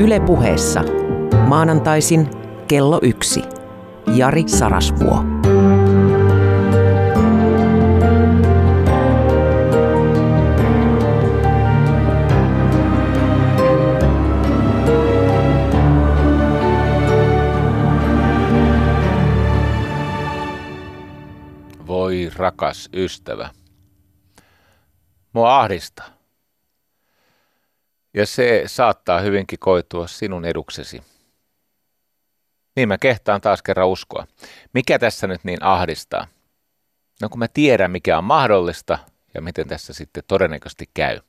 Yle puheessa maanantaisin kello yksi. Jari Sarasvuo. Voi rakas ystävä. Mua ahdistaa. Ja se saattaa hyvinkin koitua sinun eduksesi. Niin mä kehtaan taas kerran uskoa. Mikä tässä nyt niin ahdistaa? No kun mä tiedän, mikä on mahdollista ja miten tässä sitten todennäköisesti käy.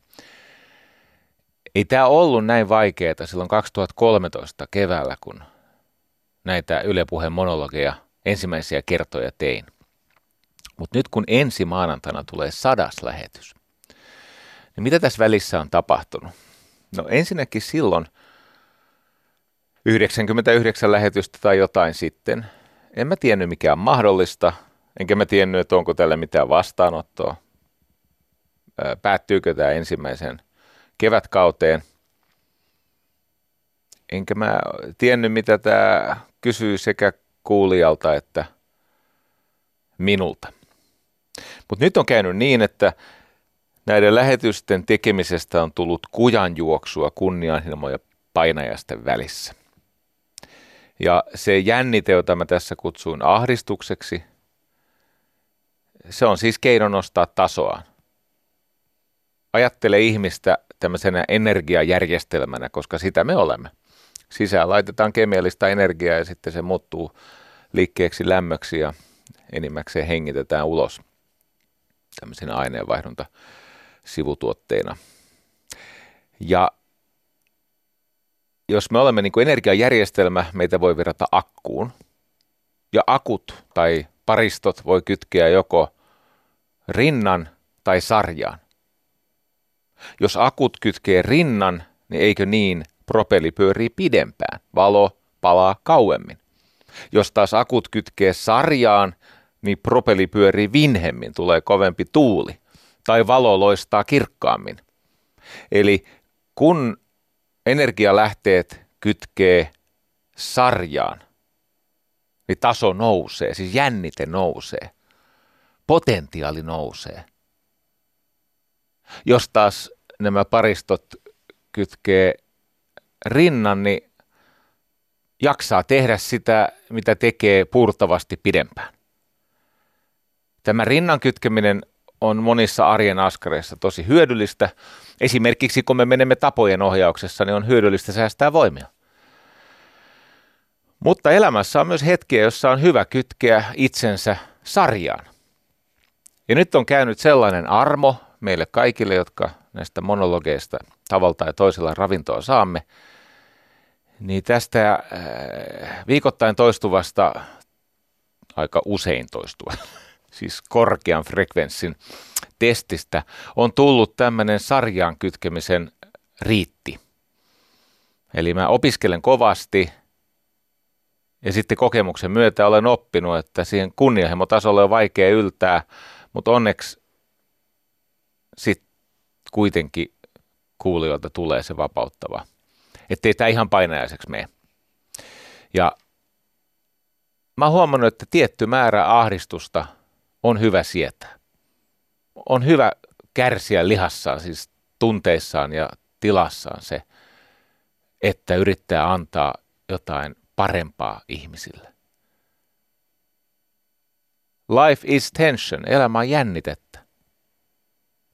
Ei tämä ollut näin vaikeaa silloin 2013 keväällä, kun näitä Yle Puheen monologeja ensimmäisiä kertoja tein. Mutta nyt kun ensi maanantaina tulee sadas lähetys, niin mitä tässä välissä on tapahtunut? No ensinnäkin silloin 99 lähetystä tai jotain sitten, en mä tiennyt mikä on mahdollista, enkä mä tiennyt, että onko tällä mitään vastaanottoa. Päättyykö tämä ensimmäisen kevätkauteen. Enkä mä tiennyt, mitä tämä kysyy sekä kuulijalta että minulta. Mutta nyt on käynyt niin, että näiden lähetysten tekemisestä on tullut kujanjuoksua kunnianhimoja painajasten välissä. Ja se jännite, jota mä tässä kutsuin ahdistukseksi, se on siis keino nostaa tasoaan. Ajattele ihmistä tämmöisenä energiajärjestelmänä, koska sitä me olemme. Sisään laitetaan kemiallista energiaa ja sitten se muuttuu liikkeeksi lämmöksi ja enimmäkseen hengitetään ulos tämmöisenä aineenvaihdunta sivutuotteina. Ja jos me olemme niin kuin energiajärjestelmä, meitä voi verrata akkuun. Ja akut tai paristot voi kytkeä joko rinnan tai sarjaan. Jos akut kytkee rinnan, niin eikö niin propelli pyörii pidempään, valo palaa kauemmin. Jos taas akut kytkee sarjaan, niin propelli pyörii vinhemmin, tulee kovempi tuuli tai valo loistaa kirkkaammin. Eli kun energialähteet kytkee sarjaan, niin taso nousee, siis jännite nousee, potentiaali nousee. Jos taas nämä paristot kytkee rinnan, niin jaksaa tehdä sitä, mitä tekee purtavasti pidempään. Tämä rinnan kytkeminen on monissa arjen askareissa tosi hyödyllistä. Esimerkiksi kun me menemme tapojen ohjauksessa, niin on hyödyllistä säästää voimia. Mutta elämässä on myös hetkiä, jossa on hyvä kytkeä itsensä sarjaan. Ja nyt on käynyt sellainen armo meille kaikille, jotka näistä monologeista tavalla tai toisella ravintoa saamme, niin tästä äh, viikoittain toistuvasta, aika usein toistuva, siis korkean frekvenssin testistä, on tullut tämmöinen sarjaan kytkemisen riitti. Eli mä opiskelen kovasti ja sitten kokemuksen myötä olen oppinut, että siihen kunnianhimotasolle on vaikea yltää, mutta onneksi sitten kuitenkin kuulijoilta tulee se vapauttava. Että ei tämä ihan painajaiseksi mene. Ja mä oon huomannut, että tietty määrä ahdistusta – on hyvä sietää. On hyvä kärsiä lihassaan, siis tunteissaan ja tilassaan se, että yrittää antaa jotain parempaa ihmisille. Life is tension, elämä on jännitettä.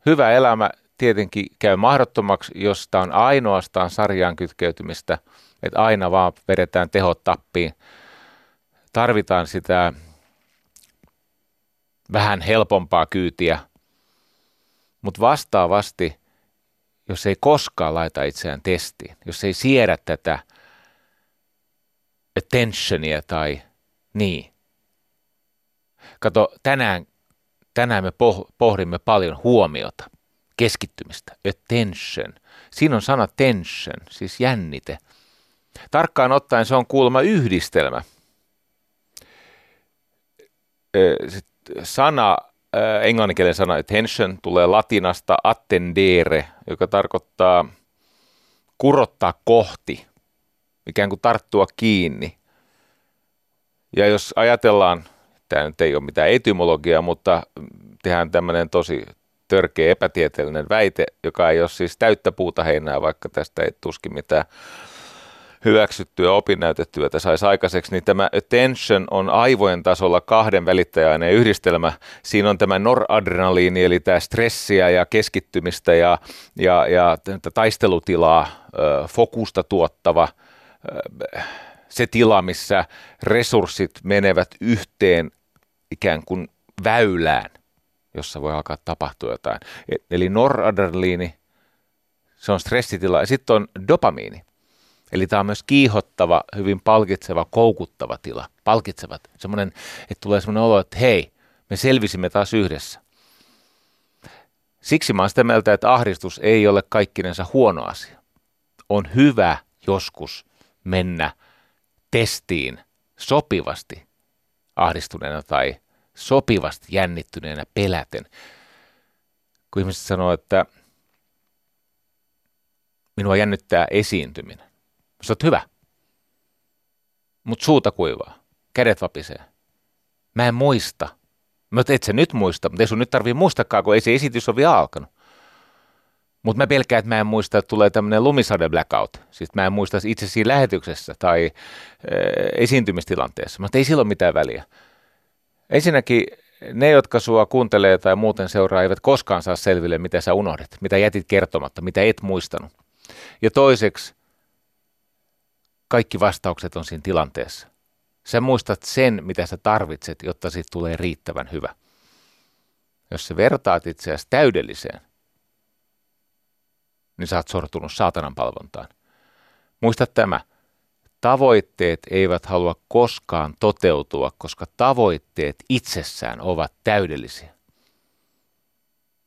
Hyvä elämä tietenkin käy mahdottomaksi, jos on ainoastaan sarjaan kytkeytymistä, että aina vaan vedetään tehot tappiin. Tarvitaan sitä vähän helpompaa kyytiä, mutta vastaavasti, jos ei koskaan laita itseään testiin, jos ei siedä tätä attentionia tai niin. Kato, tänään, tänään me pohdimme paljon huomiota, keskittymistä, attention. Siinä on sana tension, siis jännite. Tarkkaan ottaen se on kuulemma yhdistelmä. Sitten sana, äh, englanninkielinen sana attention tulee latinasta attendere, joka tarkoittaa kurottaa kohti ikään kuin tarttua kiinni. Ja jos ajatellaan, tämä nyt ei ole mitään etymologiaa, mutta tehdään tämmöinen tosi törkeä epätieteellinen väite, joka ei ole siis täyttä puuta heinää, vaikka tästä ei tuskin mitään hyväksyttyä opinnäytetyötä saisi aikaiseksi, niin tämä attention on aivojen tasolla kahden välittäjäaineen yhdistelmä. Siinä on tämä noradrenaliini, eli tämä stressiä ja keskittymistä ja, ja, ja taistelutilaa, fokusta tuottava, se tila, missä resurssit menevät yhteen ikään kuin väylään, jossa voi alkaa tapahtua jotain. E, eli noradrenaliini, se on stressitila, ja sitten on dopamiini. Eli tämä on myös kiihottava, hyvin palkitseva, koukuttava tila. Palkitsevat. Semmoinen, että tulee semmoinen olo, että hei, me selvisimme taas yhdessä. Siksi mä oon sitä mieltä, että ahdistus ei ole kaikkinensa huono asia. On hyvä joskus mennä testiin sopivasti ahdistuneena tai sopivasti jännittyneenä peläten. Kun ihmiset sanoo, että minua jännittää esiintyminen. Sä oot hyvä. Mut suuta kuivaa. Kädet vapisee. Mä en muista. Mä et sä nyt muista, mutta ei sun nyt tarvii muistakaan, kun ei se esitys ole vielä alkanut. Mutta mä pelkään, että mä en muista, että tulee tämmöinen lumisade blackout. Siis mä en muista itse siinä lähetyksessä tai e, esiintymistilanteessa. Mutta ei silloin mitään väliä. Ensinnäkin ne, jotka sua kuuntelee tai muuten seuraa, eivät koskaan saa selville, mitä sä unohdit, mitä jätit kertomatta, mitä et muistanut. Ja toiseksi, kaikki vastaukset on siinä tilanteessa. Sä muistat sen, mitä sä tarvitset, jotta siitä tulee riittävän hyvä. Jos sä vertaat itseäsi täydelliseen, niin sä oot sortunut saatanan palvontaan. Muista tämä. Tavoitteet eivät halua koskaan toteutua, koska tavoitteet itsessään ovat täydellisiä.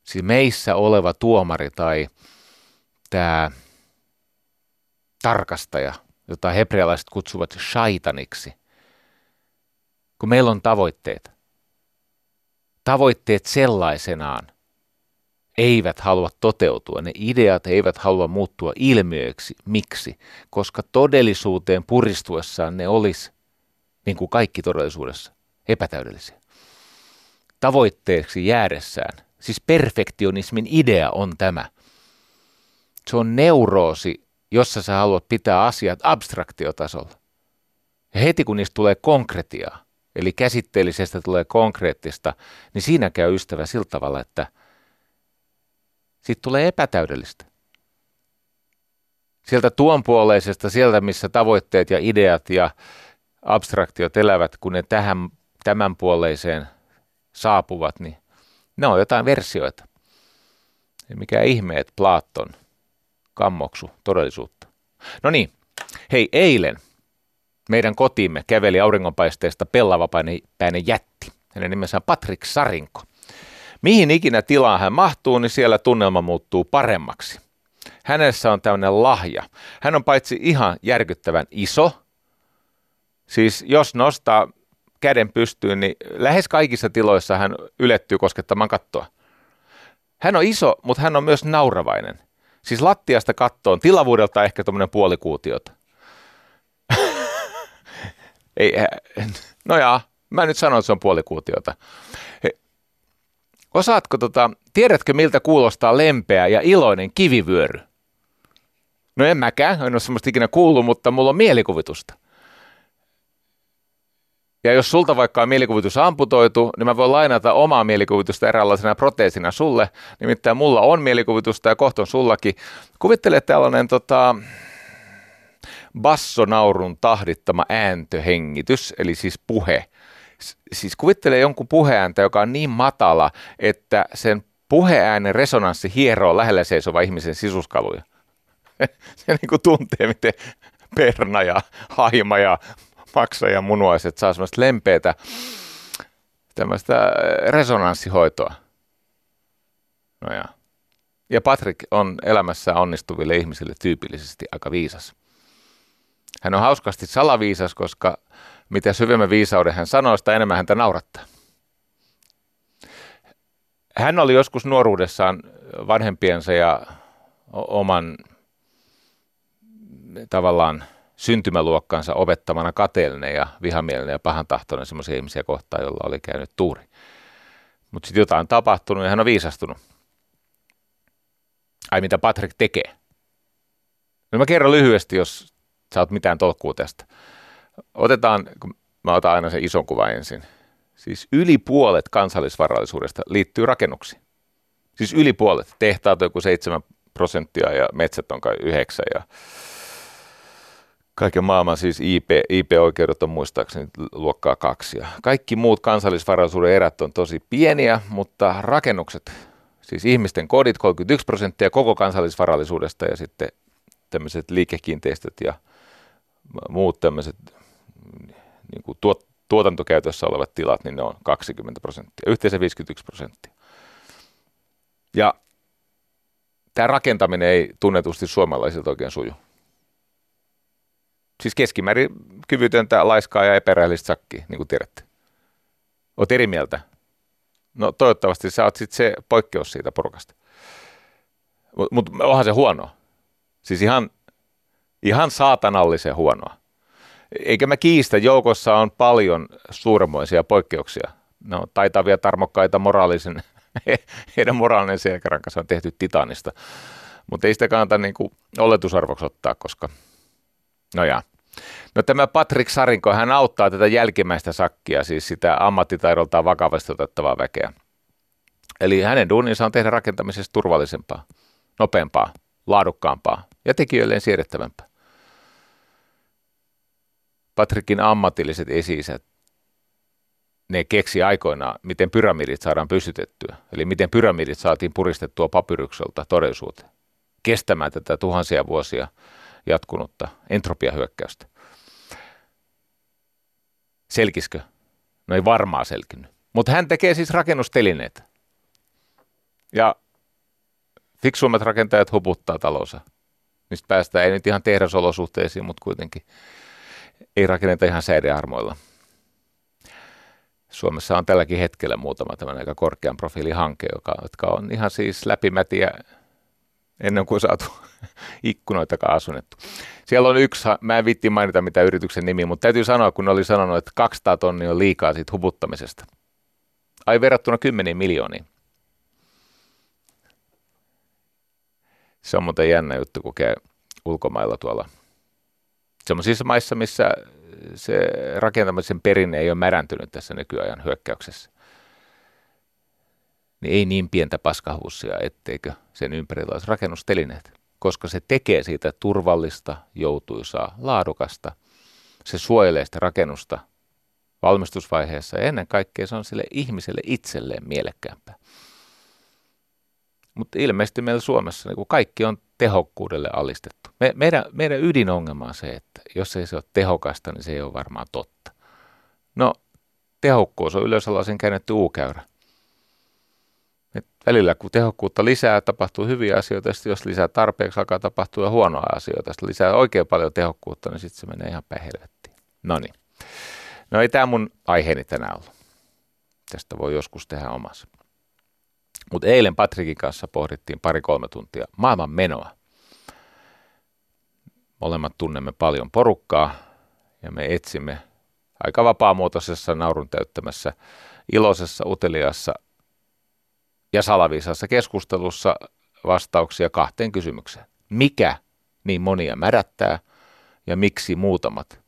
Siis meissä oleva tuomari tai tämä tarkastaja – jota hebrealaiset kutsuvat shaitaniksi, kun meillä on tavoitteet. Tavoitteet sellaisenaan eivät halua toteutua, ne ideat eivät halua muuttua ilmiöiksi. Miksi? Koska todellisuuteen puristuessaan ne olisi, niin kuin kaikki todellisuudessa, epätäydellisiä. Tavoitteeksi jäädessään, siis perfektionismin idea on tämä. Se on neuroosi jossa sä haluat pitää asiat abstraktiotasolla. Ja heti kun niistä tulee konkretiaa, eli käsitteellisestä tulee konkreettista, niin siinä käy ystävä sillä tavalla, että siitä tulee epätäydellistä. Sieltä tuonpuoleisesta, sieltä missä tavoitteet ja ideat ja abstraktiot elävät, kun ne tähän, tämänpuoleiseen saapuvat, niin ne on jotain versioita. Ja mikä ihme, että Platon – kammoksu todellisuutta. No niin, hei eilen meidän kotiimme käveli auringonpaisteesta pellavapäinen jätti. Hänen nimensä on Patrick Sarinko. Mihin ikinä tilaan hän mahtuu, niin siellä tunnelma muuttuu paremmaksi. Hänessä on tämmöinen lahja. Hän on paitsi ihan järkyttävän iso, siis jos nostaa käden pystyyn, niin lähes kaikissa tiloissa hän ylettyy koskettamaan kattoa. Hän on iso, mutta hän on myös nauravainen – Siis lattiasta kattoon, tilavuudelta ehkä tuommoinen puoli kuutiota. Ei, no jaa, mä nyt sanon, että se on puoli kuutiota. Osaatko tota, tiedätkö miltä kuulostaa lempeä ja iloinen kivivyöry? No en mäkään, en ole semmoista ikinä kuullut, mutta mulla on mielikuvitusta. Ja jos sulta vaikka on mielikuvitus amputoitu, niin mä voin lainata omaa mielikuvitusta eräänlaisena proteesina sulle. Nimittäin mulla on mielikuvitusta ja kohta on sullakin. Kuvittele tällainen tota, bassonaurun tahdittama ääntöhengitys, eli siis puhe. Siis kuvittele jonkun puheääntä, joka on niin matala, että sen puheäänen resonanssi hieroo lähellä seisova ihmisen sisuskaluja. Se niin kuin tuntee, miten perna ja haima ja maksajan munuaiset saa semmoista lempeätä tämmöistä äh, resonanssihoitoa. No ja. ja Patrick on elämässä onnistuville ihmisille tyypillisesti aika viisas. Hän on hauskasti salaviisas, koska mitä syvemmän viisauden hän sanoo, sitä enemmän häntä naurattaa. Hän oli joskus nuoruudessaan vanhempiensa ja oman tavallaan syntymäluokkansa opettamana kateellinen ja vihamielinen ja pahantahtoinen semmoisia ihmisiä kohtaan, jolla oli käynyt tuuri. Mutta sitten jotain on tapahtunut ja hän on viisastunut. Ai mitä Patrick tekee? No mä kerron lyhyesti, jos sä oot mitään tolkkuu tästä. Otetaan, kun mä otan aina sen ison kuvan ensin. Siis yli puolet kansallisvarallisuudesta liittyy rakennuksiin. Siis yli puolet. Tehtaat on joku 7 prosenttia ja metsät on kai 9 ja kaiken maailman siis IP, IP-oikeudet on muistaakseni luokkaa kaksi. Ja kaikki muut kansallisvarallisuuden erät on tosi pieniä, mutta rakennukset, siis ihmisten kodit 31 prosenttia koko kansallisvarallisuudesta ja sitten tämmöiset liikekiinteistöt ja muut tämmöiset niin kuin tuot, tuotantokäytössä olevat tilat, niin ne on 20 prosenttia, yhteensä 51 prosenttia. Ja tämä rakentaminen ei tunnetusti suomalaisilta oikein suju. Siis keskimäärin kyvytöntä, laiskaa ja epärehellistä sakki, niin kuin tiedätte. Oot eri mieltä? No toivottavasti sä oot sitten se poikkeus siitä porukasta. Mutta mut, onhan se huono. Siis ihan, ihan saatanallisen huonoa. Eikä mä kiistä, joukossa on paljon suurmoisia poikkeuksia. Ne on taitavia, tarmokkaita, moraalisen, heidän moraalinen selkärankansa on tehty titanista. Mutta ei sitä kannata niin kuin oletusarvoksi ottaa, koska no jaa. No tämä Patrick Sarinko, hän auttaa tätä jälkimmäistä sakkia, siis sitä ammattitaidoltaan vakavasti otettavaa väkeä. Eli hänen duuninsa on tehdä rakentamisesta turvallisempaa, nopeampaa, laadukkaampaa ja tekijöilleen siedettävämpää. Patrickin ammatilliset esi ne keksi aikoinaan, miten pyramidit saadaan pystytettyä. Eli miten pyramidit saatiin puristettua papyrykselta todellisuuteen. Kestämään tätä tuhansia vuosia jatkunutta entropiahyökkäystä. Selkiskö? No ei varmaan selkinyt. Mutta hän tekee siis rakennustelineitä. Ja fiksuimmat rakentajat huputtaa talonsa. Mistä päästään ei nyt ihan tehdasolosuhteisiin, mutta kuitenkin ei rakenneta ihan säidearmoilla. Suomessa on tälläkin hetkellä muutama tämän aika korkean profiilihanke, joka, jotka on ihan siis läpimätiä ennen kuin saatu ikkunoitakaan asunnettu. Siellä on yksi, mä en vitti mainita mitä yrityksen nimi, mutta täytyy sanoa, kun ne oli sanonut, että 200 tonnia on liikaa siitä huputtamisesta. Ai verrattuna kymmeniin miljooniin. Se on muuten jännä juttu, kun käy ulkomailla tuolla sellaisissa maissa, missä se rakentamisen perinne ei ole märäntynyt tässä nykyajan hyökkäyksessä. Niin ei niin pientä paskahussia, etteikö sen ympärillä olisi rakennustelineet, koska se tekee siitä turvallista, joutuisaa, laadukasta. Se suojelee sitä rakennusta valmistusvaiheessa ja ennen kaikkea se on sille ihmiselle itselleen mielekkäämpää. Mutta ilmeisesti meillä Suomessa niin kaikki on tehokkuudelle alistettu. Me, meidän, meidän ydinongelma on se, että jos ei se ole tehokasta, niin se ei ole varmaan totta. No, tehokkuus on yleensä käännetty U-käyrä. Välillä kun tehokkuutta lisää, tapahtuu hyviä asioita, ja jos lisää tarpeeksi, alkaa tapahtua huonoja asioita. Jos lisää oikein paljon tehokkuutta, niin sitten se menee ihan päin helvettiin. No niin. No ei tämä mun aiheeni tänään ollut. Tästä voi joskus tehdä omassa. Mutta eilen Patrikin kanssa pohdittiin pari-kolme tuntia maailman menoa. Molemmat tunnemme paljon porukkaa ja me etsimme aika vapaamuotoisessa naurun täyttämässä iloisessa, uteliassa ja salavisassa keskustelussa vastauksia kahteen kysymykseen. Mikä niin monia märättää ja miksi muutamat,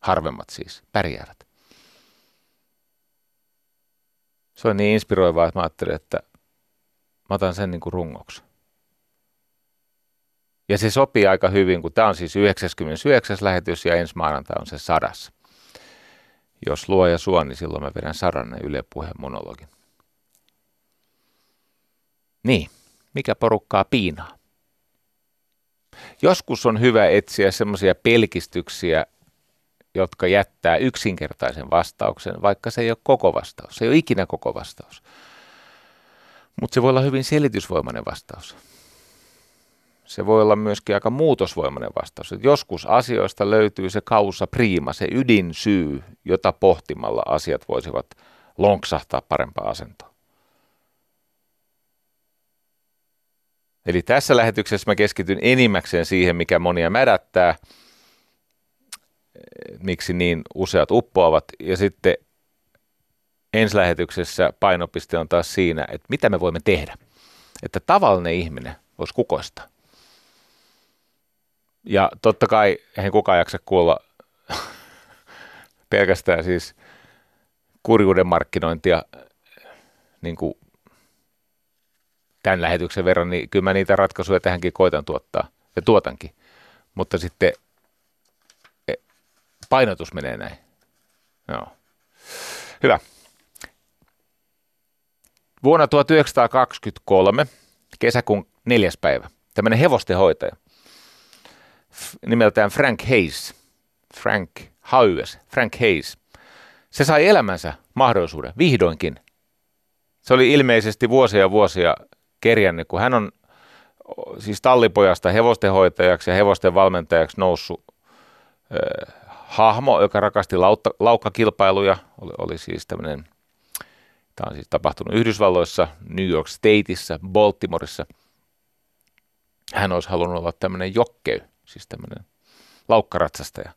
harvemmat siis, pärjäävät? se on niin inspiroivaa, että mä ajattelin, että mä otan sen niin kuin rungoksi. Ja se sopii aika hyvin, kun tämä on siis 99. lähetys ja ensi maanantai on se sadas. Jos luo ja suo, niin silloin mä vedän sadanne Yle Puheen monologin. Niin, mikä porukkaa piinaa? Joskus on hyvä etsiä semmoisia pelkistyksiä, jotka jättää yksinkertaisen vastauksen, vaikka se ei ole koko vastaus. Se ei ole ikinä koko vastaus. Mutta se voi olla hyvin selitysvoimainen vastaus. Se voi olla myöskin aika muutosvoimainen vastaus. Et joskus asioista löytyy se kausa priima, se ydinsyy, jota pohtimalla asiat voisivat lonksahtaa parempaa asentoa. Eli tässä lähetyksessä mä keskityn enimmäkseen siihen, mikä monia mädättää – miksi niin useat uppoavat. Ja sitten ensilähetyksessä painopiste on taas siinä, että mitä me voimme tehdä, että tavallinen ihminen voisi kukoistaa. Ja totta kai eihän kukaan jaksa kuulla pelkästään siis kurjuuden markkinointia niin kuin tämän lähetyksen verran, niin kyllä mä niitä ratkaisuja tähänkin koitan tuottaa ja tuotankin. Mutta sitten e, painotus menee näin. Joo. Hyvä. Vuonna 1923, kesäkuun neljäs päivä, tämmöinen hevostenhoitaja, nimeltään Frank Hayes, Frank Hayes, Frank Hayes, se sai elämänsä mahdollisuuden, vihdoinkin. Se oli ilmeisesti vuosia vuosia kerjännyt, kun hän on siis tallipojasta hevostenhoitajaksi ja hevosten valmentajaksi noussut äh, hahmo, joka rakasti lautta, laukkakilpailuja, oli, oli siis tämmöinen, tämä on siis tapahtunut Yhdysvalloissa, New York Stateissa, Baltimoreissa. Hän olisi halunnut olla tämmöinen jokkey, siis tämmöinen laukkaratsastaja.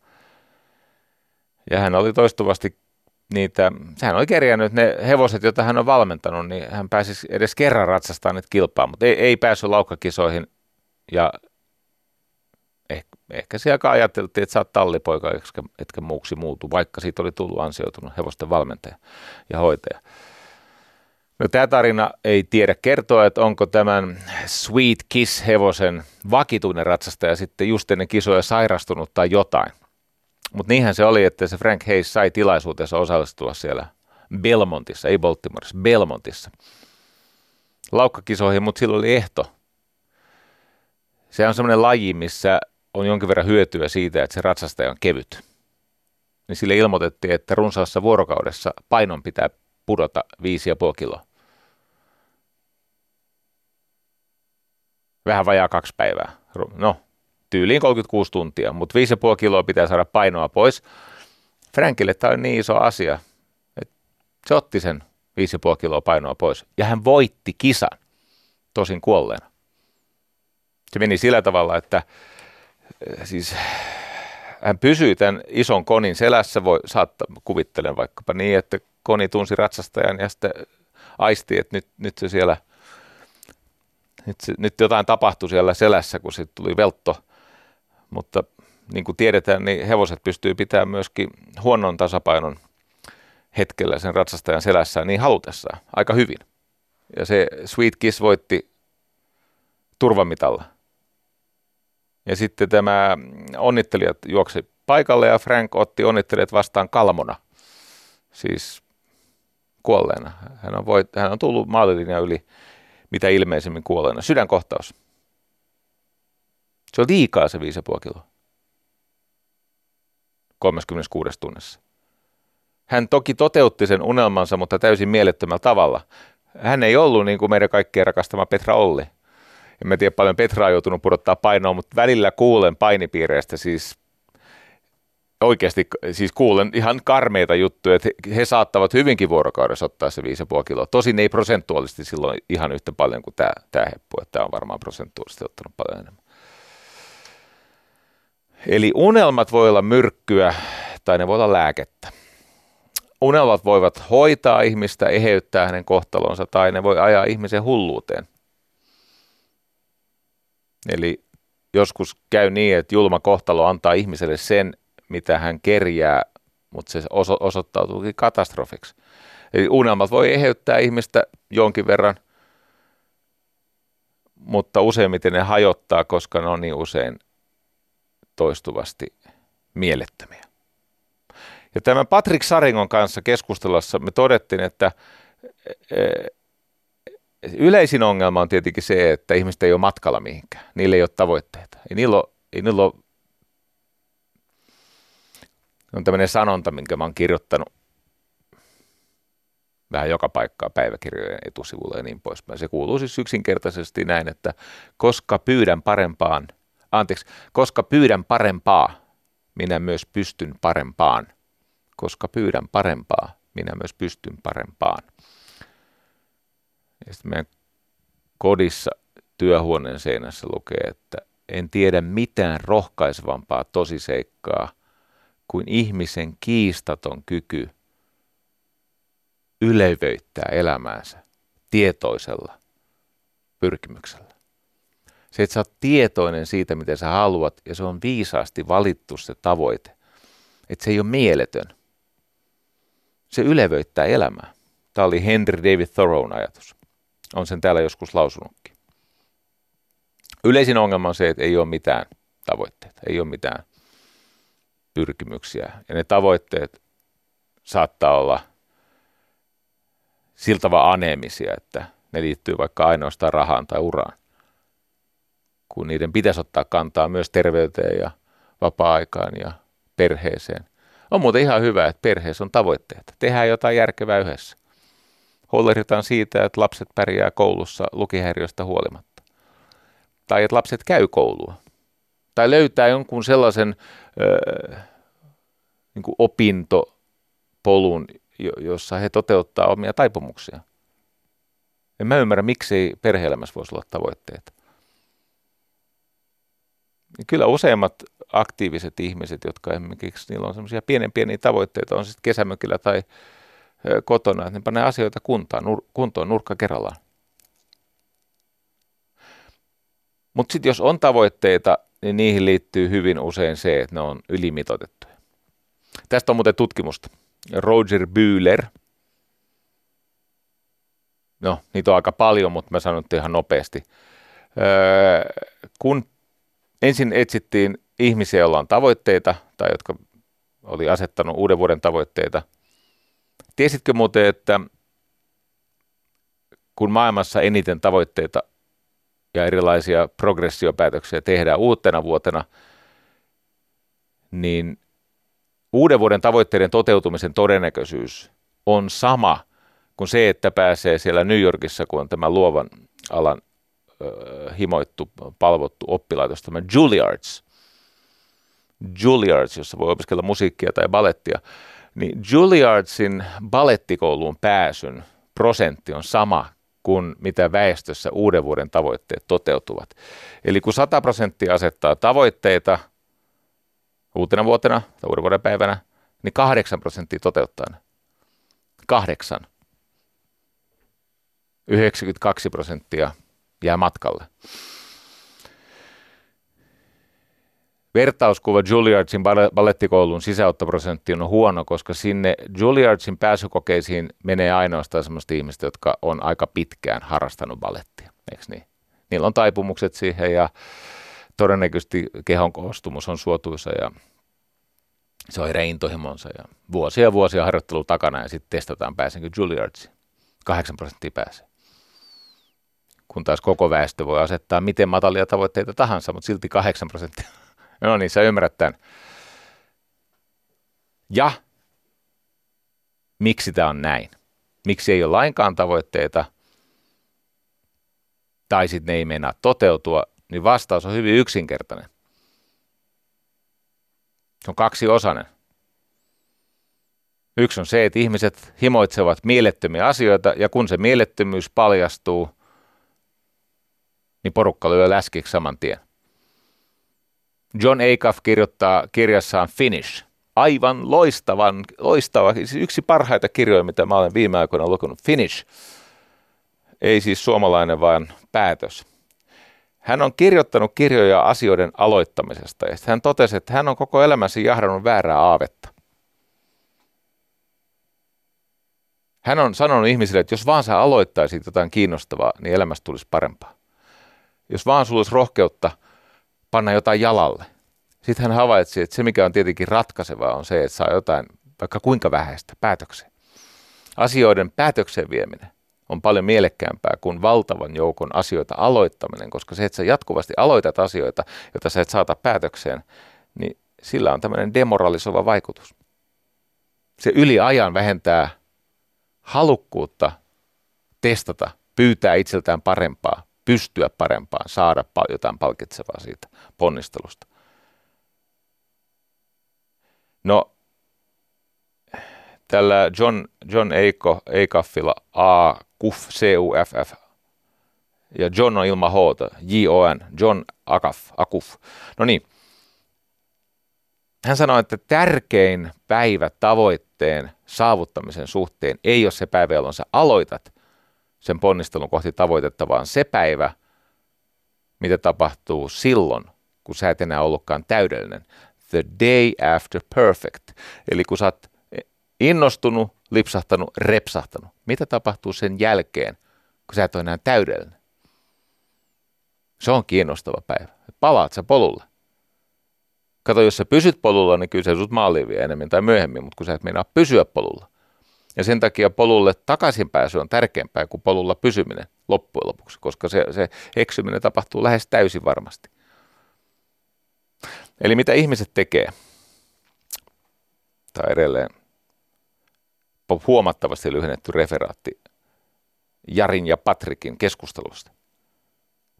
Ja hän oli toistuvasti niitä, sehän oli kerjännyt ne hevoset, joita hän on valmentanut, niin hän pääsisi edes kerran ratsastamaan nyt kilpaa, mutta ei, ei päässyt laukkakisoihin ja ehkä, ehkä siellä ajateltiin, että sä oot tallipoika, etkä, etkä muuksi muutu, vaikka siitä oli tullut ansioitunut hevosten valmentaja ja hoitaja. No, tämä tarina ei tiedä kertoa, että onko tämän Sweet Kiss-hevosen vakituinen ratsastaja sitten just ennen kisoja sairastunut tai jotain. Mutta niinhän se oli, että se Frank Hayes sai tilaisuutensa osallistua siellä Belmontissa, ei Baltimoreissa, Belmontissa. Laukkakisoihin, mutta sillä oli ehto. Se on semmoinen laji, missä on jonkin verran hyötyä siitä, että se ratsastaja on kevyt. Niin sille ilmoitettiin, että runsaassa vuorokaudessa painon pitää pudota 5,5 kiloa. Vähän vajaa kaksi päivää. No, tyyliin 36 tuntia, mutta 5,5 kiloa pitää saada painoa pois. Frankille tämä on niin iso asia, että se otti sen 5,5 kiloa painoa pois ja hän voitti kisan, tosin kuolleena. Se meni sillä tavalla, että äh, siis hän pysyi tämän ison konin selässä, voi saattaa, kuvittelen vaikkapa niin, että koni tunsi ratsastajan ja sitten aisti, että nyt, nyt se siellä, nyt, se, nyt jotain tapahtui siellä selässä, kun sitten tuli veltto mutta niin kuin tiedetään, niin hevoset pystyy pitämään myöskin huonon tasapainon hetkellä sen ratsastajan selässään niin halutessaan aika hyvin. Ja se Sweet Kiss voitti turvamitalla. Ja sitten tämä onnittelijat juoksi paikalle ja Frank otti onnittelijat vastaan kalmona, siis kuolleena. Hän on, voit, hän on tullut maalilinja yli mitä ilmeisemmin kuolleena. Sydänkohtaus. Se on liikaa se 5,5 kiloa. 36 tunnissa. Hän toki toteutti sen unelmansa, mutta täysin mielettömällä tavalla. Hän ei ollut niin kuin meidän kaikkien rakastama Petra Olli. En mä tiedä paljon Petra on joutunut pudottaa painoa, mutta välillä kuulen painipiireistä siis oikeasti siis kuulen ihan karmeita juttuja, että he saattavat hyvinkin vuorokaudessa ottaa se 5,5 kiloa. Tosin ei prosentuaalisesti silloin ihan yhtä paljon kuin tämä, tämä heppu, että tämä on varmaan prosentuaalisesti ottanut paljon enemmän. Eli unelmat voi olla myrkkyä tai ne voi olla lääkettä. Unelmat voivat hoitaa ihmistä, eheyttää hänen kohtalonsa tai ne voi ajaa ihmisen hulluuteen. Eli joskus käy niin, että julma kohtalo antaa ihmiselle sen, mitä hän kerjää, mutta se oso- osoittautuukin katastrofiksi. Eli unelmat voi eheyttää ihmistä jonkin verran, mutta useimmiten ne hajottaa, koska ne on niin usein toistuvasti mielettömiä. Ja tämän Patrick Saringon kanssa keskustelussa me todettiin, että e, yleisin ongelma on tietenkin se, että ihmiset ei ole matkalla mihinkään. Niillä ei ole tavoitteita. Ei niillä ole, ei niillä ole on tämmöinen sanonta, minkä mä oon kirjoittanut vähän joka paikkaa päiväkirjojen etusivulla ja niin poispäin. Se kuuluu siis yksinkertaisesti näin, että koska pyydän parempaan – anteeksi, koska pyydän parempaa, minä myös pystyn parempaan. Koska pyydän parempaa, minä myös pystyn parempaan. Ja sitten meidän kodissa työhuoneen seinässä lukee, että en tiedä mitään rohkaisevampaa tosiseikkaa kuin ihmisen kiistaton kyky ylevöittää elämäänsä tietoisella pyrkimyksellä. Se, että sä oot tietoinen siitä, miten sä haluat, ja se on viisaasti valittu se tavoite. Että se ei ole mieletön. Se ylevöittää elämää. Tämä oli Henry David Thoreaun ajatus. On sen täällä joskus lausunutkin. Yleisin ongelma on se, että ei ole mitään tavoitteita, ei ole mitään pyrkimyksiä. Ja ne tavoitteet saattaa olla siltä aneemisia, että ne liittyy vaikka ainoastaan rahaan tai uraan, kun niiden pitäisi ottaa kantaa myös terveyteen ja vapaa-aikaan ja perheeseen. On muuten ihan hyvä, että perheessä on tavoitteet. Tehdään jotain järkevää yhdessä. Huolehditaan siitä, että lapset pärjää koulussa lukihäiriöstä huolimatta. Tai että lapset käy koulua. Tai löytää jonkun sellaisen öö, niin opintopolun, jossa he toteuttaa omia taipumuksia. En mä ymmärrä, miksi perhe-elämässä voisi olla tavoitteet. Kyllä useimmat aktiiviset ihmiset, jotka esimerkiksi niillä on semmoisia pienen pieniä tavoitteita, on sitten kesämökillä tai kotona, että ne panee asioita kuntaan, nur, kuntoon nurkka kerrallaan. Mutta sitten jos on tavoitteita, niin niihin liittyy hyvin usein se, että ne on ylimitoitettuja. Tästä on muuten tutkimusta. Roger Bühler – no niitä on aika paljon, mutta mä sanon ihan nopeasti. Öö, kun ensin etsittiin ihmisiä, joilla on tavoitteita tai jotka oli asettanut uuden vuoden tavoitteita. Tiesitkö muuten, että kun maailmassa eniten tavoitteita ja erilaisia progressiopäätöksiä tehdään uutena vuotena, niin uuden vuoden tavoitteiden toteutumisen todennäköisyys on sama – kuin se, että pääsee siellä New Yorkissa, kun on tämä luovan alan himoittu, palvottu oppilaitos, tämä Juilliards. Juilliards, jossa voi opiskella musiikkia tai balettia, niin Juilliardsin balettikouluun pääsyn prosentti on sama kuin mitä väestössä uuden vuoden tavoitteet toteutuvat. Eli kun 100 prosenttia asettaa tavoitteita uutena vuotena tai uuden vuoden päivänä, niin 8 prosenttia toteuttaa ne. Kahdeksan. 92 prosenttia jää matkalle. Vertauskuva Juilliardsin ballettikoulun sisäottoprosentti on huono, koska sinne Juilliardsin pääsykokeisiin menee ainoastaan sellaista ihmistä, jotka on aika pitkään harrastanut ballettia. Eikö niin? Niillä on taipumukset siihen ja todennäköisesti kehon koostumus on suotuisa ja se on heidän intohimonsa ja vuosia ja vuosia harjoittelu takana ja sitten testataan pääsenkö Juilliardsiin. 8 prosenttia pääsee kun taas koko väestö voi asettaa miten matalia tavoitteita tahansa, mutta silti 8 prosenttia. No niin, sä ymmärrät tämän. Ja miksi tämä on näin? Miksi ei ole lainkaan tavoitteita, tai sitten ne ei meinaa toteutua, niin vastaus on hyvin yksinkertainen. Se on kaksi osainen. Yksi on se, että ihmiset himoitsevat mielettömiä asioita, ja kun se mielettömyys paljastuu – niin porukka lyö läskiksi saman tien. John Acuff kirjoittaa kirjassaan Finish. Aivan loistavan, loistava, siis yksi parhaita kirjoja, mitä mä olen viime aikoina lukenut. Finish. Ei siis suomalainen, vaan päätös. Hän on kirjoittanut kirjoja asioiden aloittamisesta ja hän totesi, että hän on koko elämänsä jahdannut väärää aavetta. Hän on sanonut ihmisille, että jos vaan sä aloittaisit jotain kiinnostavaa, niin elämästä tulisi parempaa jos vaan sulla olisi rohkeutta panna jotain jalalle. Sitten hän havaitsi, että se mikä on tietenkin ratkaisevaa on se, että saa jotain, vaikka kuinka vähäistä, päätökseen. Asioiden päätökseen vieminen on paljon mielekkäämpää kuin valtavan joukon asioita aloittaminen, koska se, että sä jatkuvasti aloitat asioita, joita sä et saata päätökseen, niin sillä on tämmöinen demoralisoiva vaikutus. Se yli ajan vähentää halukkuutta testata, pyytää itseltään parempaa, pystyä parempaan, saada jotain palkitsevaa siitä ponnistelusta. No, tällä John, John Eiko, Eikaffilla A, Kuf, C, U, F, F, ja John on ilman H, J, O, N, John Akaf, Akuf. No niin, hän sanoi, että tärkein päivä tavoitteen saavuttamisen suhteen ei ole se päivä, jolloin sä aloitat sen ponnistelun kohti tavoitetta, vaan se päivä, mitä tapahtuu silloin, kun sä et enää ollutkaan täydellinen. The day after perfect. Eli kun sä oot innostunut, lipsahtanut, repsahtanut. Mitä tapahtuu sen jälkeen, kun sä et ole enää täydellinen? Se on kiinnostava päivä. Palaat sä polulle. Kato, jos sä pysyt polulla, niin kyllä se sut maaliin vie enemmän tai myöhemmin, mutta kun sä et meinaa pysyä polulla. Ja sen takia polulle takaisin pääsy on tärkeämpää kuin polulla pysyminen loppujen lopuksi, koska se, se eksyminen tapahtuu lähes täysin varmasti. Eli mitä ihmiset tekee? Tai edelleen huomattavasti lyhennetty referaatti Jarin ja Patrikin keskustelusta.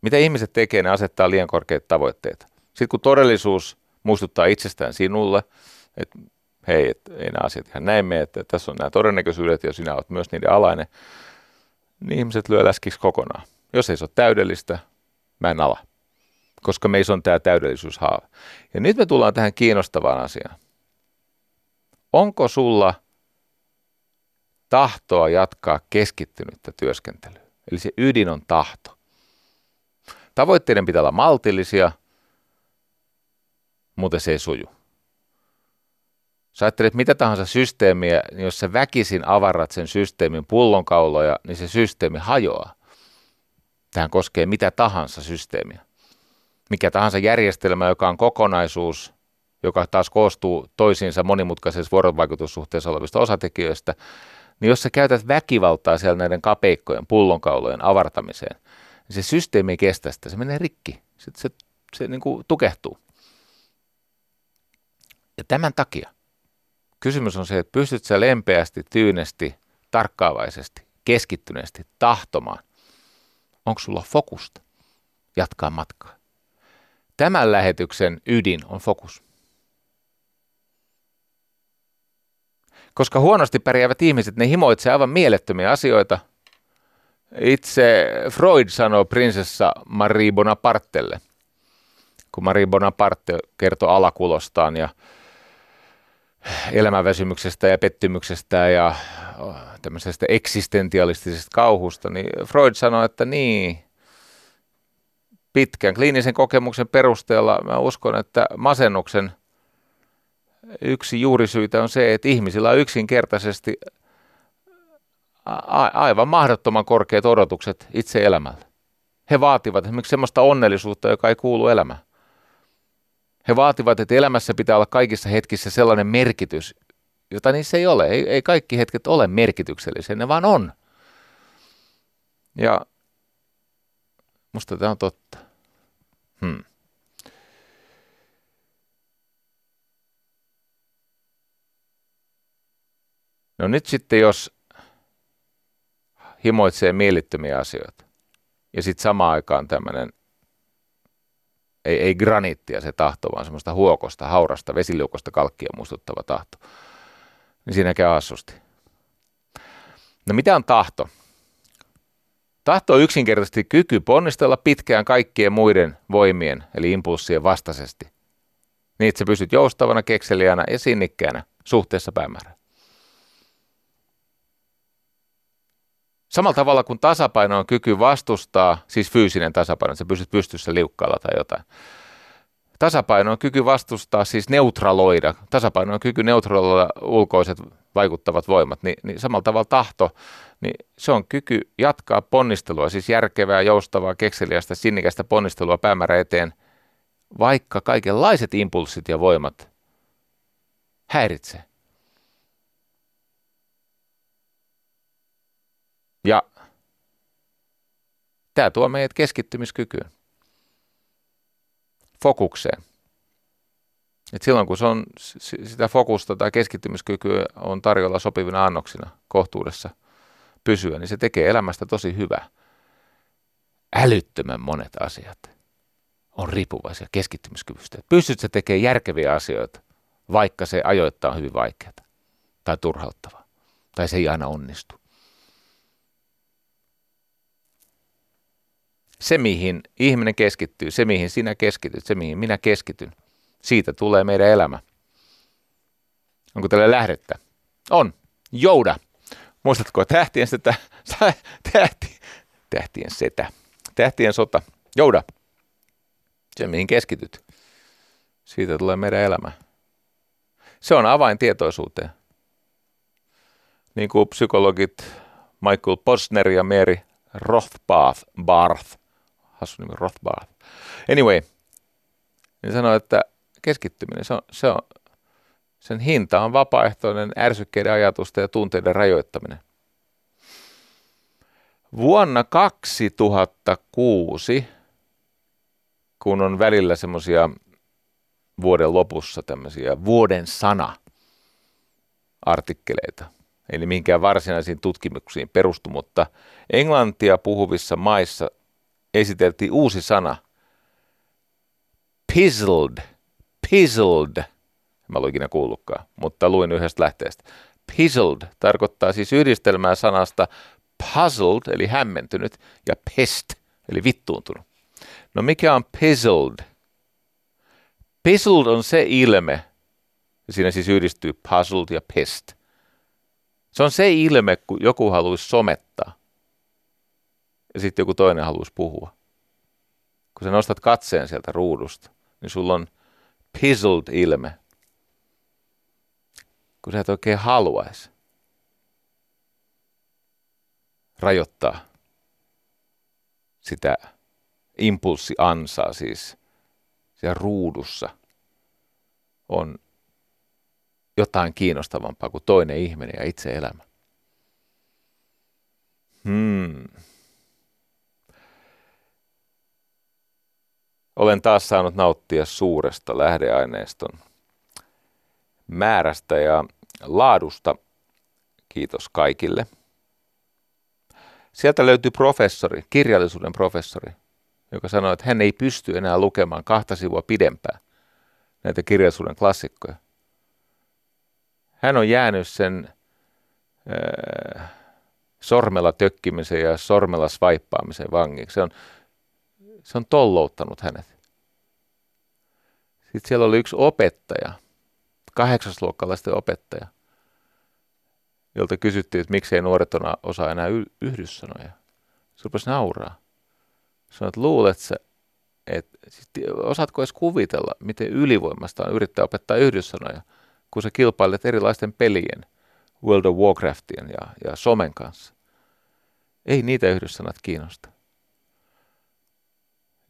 Mitä ihmiset tekee, ne asettaa liian korkeita tavoitteita. Sitten kun todellisuus muistuttaa itsestään sinulle, että hei, että ei nämä asiat ihan näin mene, että tässä on nämä todennäköisyydet ja sinä olet myös niiden alainen, niin ihmiset lyö läskiksi kokonaan. Jos ei se ole täydellistä, mä en ala, koska meissä on tämä täydellisyyshaave. Ja nyt me tullaan tähän kiinnostavaan asiaan. Onko sulla tahtoa jatkaa keskittynyttä työskentelyä? Eli se ydin on tahto. Tavoitteiden pitää olla maltillisia, mutta se ei suju. Sä ajattelet mitä tahansa systeemiä, niin jos sä väkisin avarat sen systeemin pullonkauloja, niin se systeemi hajoaa. Tähän koskee mitä tahansa systeemiä. Mikä tahansa järjestelmä, joka on kokonaisuus, joka taas koostuu toisiinsa monimutkaisessa vuorovaikutussuhteessa olevista osatekijöistä, niin jos sä käytät väkivaltaa siellä näiden kapeikkojen, pullonkaulojen avartamiseen, niin se systeemi ei kestä sitä, se menee rikki, se, se, se niin kuin tukehtuu. Ja tämän takia kysymys on se, että pystyt sä lempeästi, tyynesti, tarkkaavaisesti, keskittyneesti tahtomaan. Onko sulla fokusta jatkaa matkaa? Tämän lähetyksen ydin on fokus. Koska huonosti pärjäävät ihmiset, ne himoitsee aivan mielettömiä asioita. Itse Freud sanoo prinsessa Marie Bonapartelle, kun Marie Bonaparte kertoi alakulostaan ja elämänväsymyksestä ja pettymyksestä ja tämmöisestä eksistentialistisesta kauhusta, niin Freud sanoi, että niin, pitkän kliinisen kokemuksen perusteella mä uskon, että masennuksen yksi juurisyitä on se, että ihmisillä on yksinkertaisesti a- aivan mahdottoman korkeat odotukset itse elämällä. He vaativat esimerkiksi sellaista onnellisuutta, joka ei kuulu elämään. He vaativat, että elämässä pitää olla kaikissa hetkissä sellainen merkitys, jota niissä ei ole. Ei, ei kaikki hetket ole merkityksellisiä, ne vaan on. Ja musta tämä on totta. Hmm. No nyt sitten, jos himoitsee mielittömiä asioita ja sitten samaan aikaan tämmöinen ei, ei graniittia se tahto, vaan semmoista huokosta, haurasta, vesiliukosta kalkkia muistuttava tahto. Niin siinä käy hassusti. No mitä on tahto? Tahto on yksinkertaisesti kyky ponnistella pitkään kaikkien muiden voimien, eli impulssien vastaisesti. Niin, että sä pystyt joustavana, kekseliäänä ja sinnikkäänä suhteessa päämäärään. Samalla tavalla kuin tasapaino on kyky vastustaa, siis fyysinen tasapaino, että sä pystyt pystyssä liukkaalla tai jotain. Tasapaino on kyky vastustaa, siis neutraloida. Tasapaino on kyky neutraloida ulkoiset vaikuttavat voimat. Ni, niin samalla tavalla tahto, niin se on kyky jatkaa ponnistelua, siis järkevää, joustavaa, kekseliästä, sinnikästä ponnistelua päämäärä eteen, vaikka kaikenlaiset impulssit ja voimat häiritsee. Ja tämä tuo meidät keskittymiskykyyn, fokukseen. Et silloin kun se on, sitä fokusta tai keskittymiskykyä on tarjolla sopivina annoksina kohtuudessa pysyä, niin se tekee elämästä tosi hyvää. Älyttömän monet asiat on riippuvaisia keskittymiskyvystä. Se tekemään järkeviä asioita, vaikka se ajoittaa hyvin vaikeaa tai turhauttavaa, tai se ei aina onnistu. Se, mihin ihminen keskittyy, se, mihin sinä keskityt, se, mihin minä keskityn, siitä tulee meidän elämä. Onko teille lähdettä? On. Jouda. Muistatko tähtien setä? Tähti, tähtien setä. Tähtien sota. Jouda. Se, mihin keskityt. Siitä tulee meidän elämä. Se on avain tietoisuuteen. Niin kuin psykologit Michael Posner ja Mary Rothbard, Barth, hassu nimi Rothbard. Anyway, niin sanoi, että keskittyminen, se on, se on, sen hinta on vapaaehtoinen ärsykkeiden ajatusta ja tunteiden rajoittaminen. Vuonna 2006, kun on välillä semmoisia vuoden lopussa tämmöisiä vuoden sana artikkeleita, eli mihinkään varsinaisiin tutkimuksiin perustu, mutta englantia puhuvissa maissa esiteltiin uusi sana, pizzled, pizzled, mä olen ikinä kuullutkaan, mutta luin yhdestä lähteestä. Pizzled tarkoittaa siis yhdistelmää sanasta puzzled, eli hämmentynyt, ja pest, eli vittuuntunut. No mikä on pizzled? Pizzled on se ilme, siinä siis yhdistyy puzzled ja pest. Se on se ilme, kun joku haluaisi somettaa, ja sitten joku toinen haluaisi puhua. Kun sä nostat katseen sieltä ruudusta, niin sulla on pizzled ilme, kun sä et oikein haluaisi rajoittaa sitä impulssiansaa siis siellä ruudussa on jotain kiinnostavampaa kuin toinen ihminen ja itse elämä. Hmm. Olen taas saanut nauttia suuresta lähdeaineiston määrästä ja laadusta. Kiitos kaikille. Sieltä löytyy professori, kirjallisuuden professori, joka sanoi, että hän ei pysty enää lukemaan kahta sivua pidempään näitä kirjallisuuden klassikkoja. Hän on jäänyt sen äh, sormella tökkimisen ja sormella svaippaamisen vangiksi. Se on, se on tollouttanut hänet. Sitten siellä oli yksi opettaja, kahdeksasluokkalaisten opettaja, jolta kysyttiin, että miksei nuoret osaa enää yhdyssanoja. Se rupesi nauraa. Sanoit, että luulet sä, että siis, osaatko edes kuvitella, miten ylivoimasta on yrittää opettaa yhdyssanoja, kun sä kilpailet erilaisten pelien, World of Warcraftien ja, ja somen kanssa. Ei niitä yhdyssanat kiinnosta.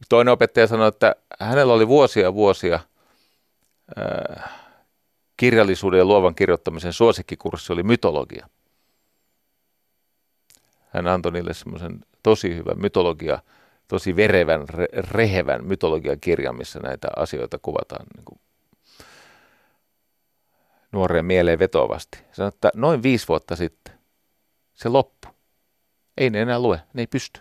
Toinen opettaja sanoi, että hänellä oli vuosia vuosia äh, kirjallisuuden ja luovan kirjoittamisen suosikkikurssi oli mytologia. Hän antoi niille semmoisen tosi hyvän mytologia, tosi verevän, re, rehevän mytologiakirjan, missä näitä asioita kuvataan niin kuin nuoreen mieleen vetovasti. Sanoi, että noin viisi vuotta sitten se loppu. Ei ne enää lue, ne ei pysty.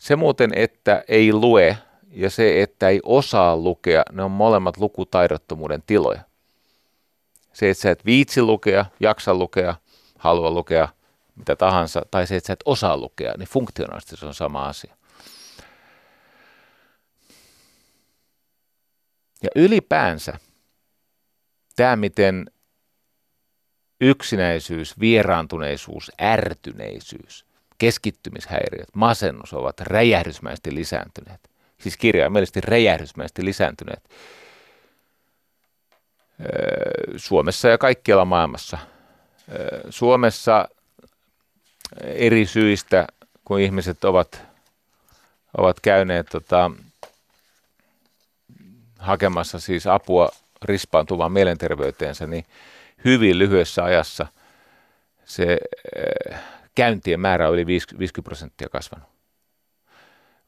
Se muuten, että ei lue ja se, että ei osaa lukea, ne on molemmat lukutaidottomuuden tiloja. Se, että sä et viitsi lukea, jaksa lukea, halua lukea, mitä tahansa, tai se, että sä et osaa lukea, niin funktionaalisesti se on sama asia. Ja ylipäänsä tämä, miten yksinäisyys, vieraantuneisuus, ärtyneisyys, keskittymishäiriöt, masennus ovat räjähdysmäisesti lisääntyneet. Siis kirjaimellisesti räjähdysmäisesti lisääntyneet. Suomessa ja kaikkialla maailmassa. Suomessa eri syistä, kun ihmiset ovat, ovat käyneet tota, hakemassa siis apua rispaantuvaan mielenterveyteensä, niin hyvin lyhyessä ajassa se käyntien määrä oli 50 prosenttia kasvanut.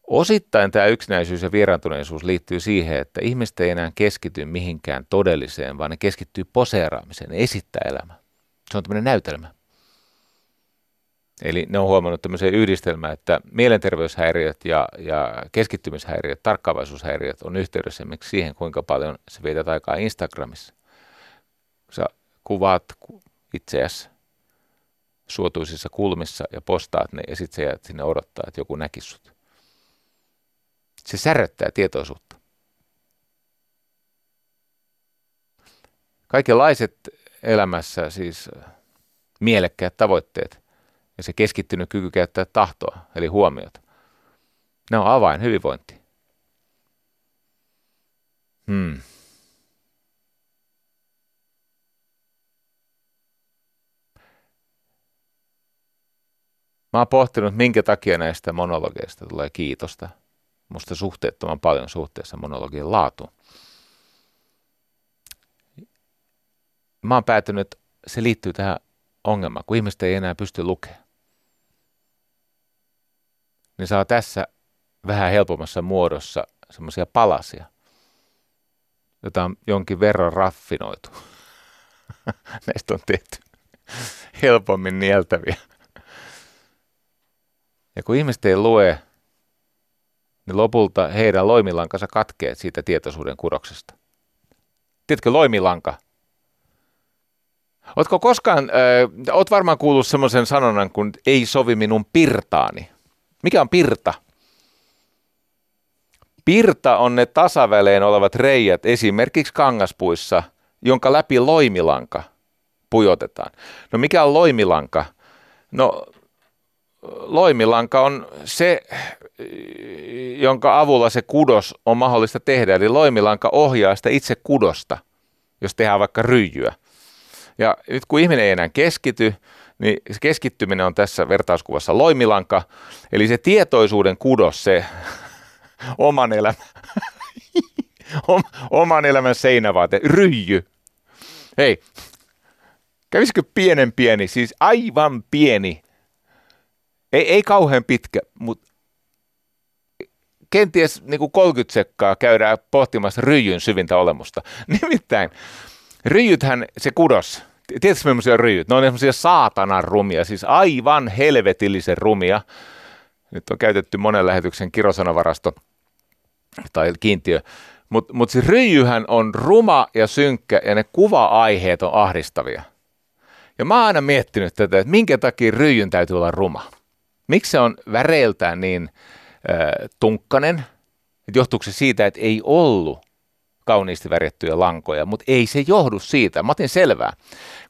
Osittain tämä yksinäisyys ja vieraantuneisuus liittyy siihen, että ihmiset ei enää keskity mihinkään todelliseen, vaan ne keskittyy poseeraamiseen, esittää elämää. Se on tämmöinen näytelmä. Eli ne on huomannut tämmöisen yhdistelmän, että mielenterveyshäiriöt ja, ja keskittymishäiriöt, tarkkaavaisuushäiriöt on yhteydessä esimerkiksi siihen, kuinka paljon sä vietät aikaa Instagramissa. Sä kuvaat itseäsi suotuisissa kulmissa ja postaat ne ja sitten sä jäät sinne odottaa, että joku näkisi sut. Se säröttää tietoisuutta. Kaikenlaiset elämässä siis mielekkäät tavoitteet ja se keskittynyt kyky käyttää tahtoa, eli huomiota. Ne on avain hyvinvointiin. Hmm. Mä oon pohtinut, minkä takia näistä monologeista tulee kiitosta. Musta suhteettoman paljon suhteessa monologien laatuun. Mä oon päätynyt, että se liittyy tähän ongelmaan, kun ihmiset ei enää pysty lukemaan. Niin saa tässä vähän helpommassa muodossa semmoisia palasia, jota on jonkin verran raffinoitu. Näistä on tehty helpommin nieltäviä. Ja kun ihmiset ei lue, niin lopulta heidän loimilankansa katkeet siitä tietoisuuden kudoksesta. Tiedätkö, loimilanka? Oletko koskaan, äh, oot varmaan kuullut semmoisen sanonnan kuin ei sovi minun pirtaani. Mikä on pirta? Pirta on ne tasaväleen olevat reijät esimerkiksi kangaspuissa, jonka läpi loimilanka pujotetaan. No mikä on loimilanka? No loimilanka on se, jonka avulla se kudos on mahdollista tehdä. Eli loimilanka ohjaa sitä itse kudosta, jos tehdään vaikka ryijyä. Ja nyt kun ihminen ei enää keskity, niin se keskittyminen on tässä vertauskuvassa loimilanka, eli se tietoisuuden kudos, se oman elämän, oman elämän seinävaate, ryijy. Hei, kävisikö pienen pieni, siis aivan pieni, ei, ei kauhean pitkä, mutta kenties niin kuin 30 sekkaa käydään pohtimassa ryijyn syvintä olemusta. Nimittäin ryijythän se kudos, tiedätkö millaisia ryijyt? Ne on semmoisia saatanan rumia, siis aivan helvetillisen rumia. Nyt on käytetty monen lähetyksen kirosanavarasto tai kiintiö. Mutta mut siis ryijyhän on ruma ja synkkä ja ne kuva-aiheet on ahdistavia. Ja mä oon aina miettinyt tätä, että minkä takia ryijyn täytyy olla ruma. Miksi se on väreiltään niin äh, tunkkanen? Että johtuuko se siitä, että ei ollut kauniisti värjättyjä lankoja, mutta ei se johdu siitä. Mä otin selvää.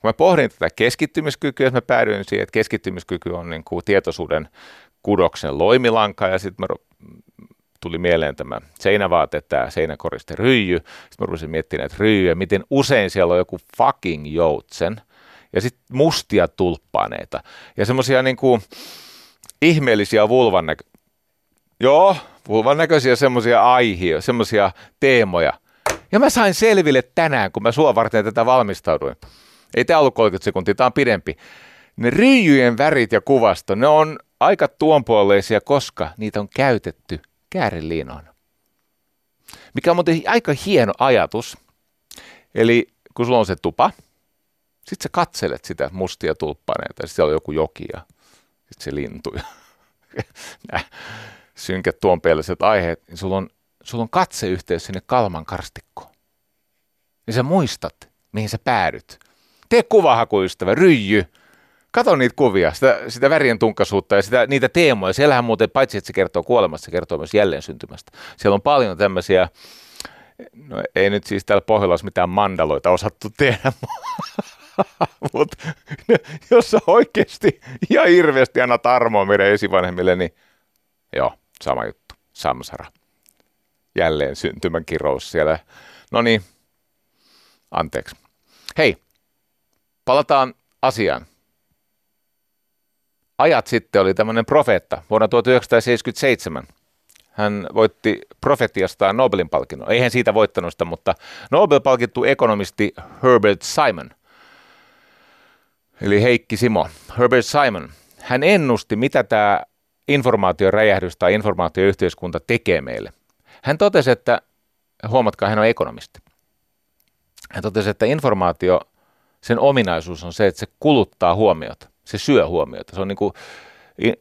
Kun mä pohdin tätä keskittymiskykyä, mä päädyin siihen, että keskittymiskyky on niin kuin tietoisuuden kudoksen loimilanka ja sitten tuli mieleen tämä seinävaate, tämä seinäkoriste ryijy. Sitten mä rupesin miettimään että ryijyä, miten usein siellä on joku fucking joutsen ja sitten mustia tulppaaneita ja semmoisia niin kuin ihmeellisiä vulvan näkö... Joo, vulvan näköisiä semmoisia aihia, semmoisia teemoja. Ja mä sain selville tänään, kun mä sua varten tätä valmistauduin. Ei tämä ollut 30 sekuntia, tämä on pidempi. Ne ryijyjen värit ja kuvasto, ne on aika tuonpuoleisia, koska niitä on käytetty kääriliinoina. Mikä on muuten aika hieno ajatus. Eli kun sulla on se tupa, sitten sä katselet sitä mustia tulppaneita ja siellä on joku joki ja se lintu ja nämä synkät tuonpeelliset aiheet, niin sulla on, sulla on katseyhteys sinne kalman karstikkoon. Niin sä muistat, mihin sä päädyt. Tee kuvahakuystävä, ryijy, Kato niitä kuvia, sitä, sitä värien tunkkaisuutta ja sitä, niitä teemoja. Siellähän muuten, paitsi että se kertoo kuolemasta, se kertoo myös jälleen syntymästä. Siellä on paljon tämmöisiä, no ei nyt siis täällä Pohjolassa mitään mandaloita osattu tehdä, mutta jos sä oikeasti ja hirveästi annat armoa meidän esivanhemmille, niin joo, sama juttu, samsara. Jälleen syntymän kirous siellä. No niin, anteeksi. Hei, palataan asiaan ajat sitten oli tämmöinen profeetta vuonna 1977. Hän voitti profetiastaan Nobelin palkinnon. Eihän siitä voittanut sitä, mutta Nobel-palkittu ekonomisti Herbert Simon, eli Heikki Simo, Herbert Simon, hän ennusti, mitä tämä informaatioräjähdys tai informaatioyhteiskunta tekee meille. Hän totesi, että, huomatkaa, hän on ekonomisti. Hän totesi, että informaatio, sen ominaisuus on se, että se kuluttaa huomiota. Se syö huomiota. Se on niin kuin,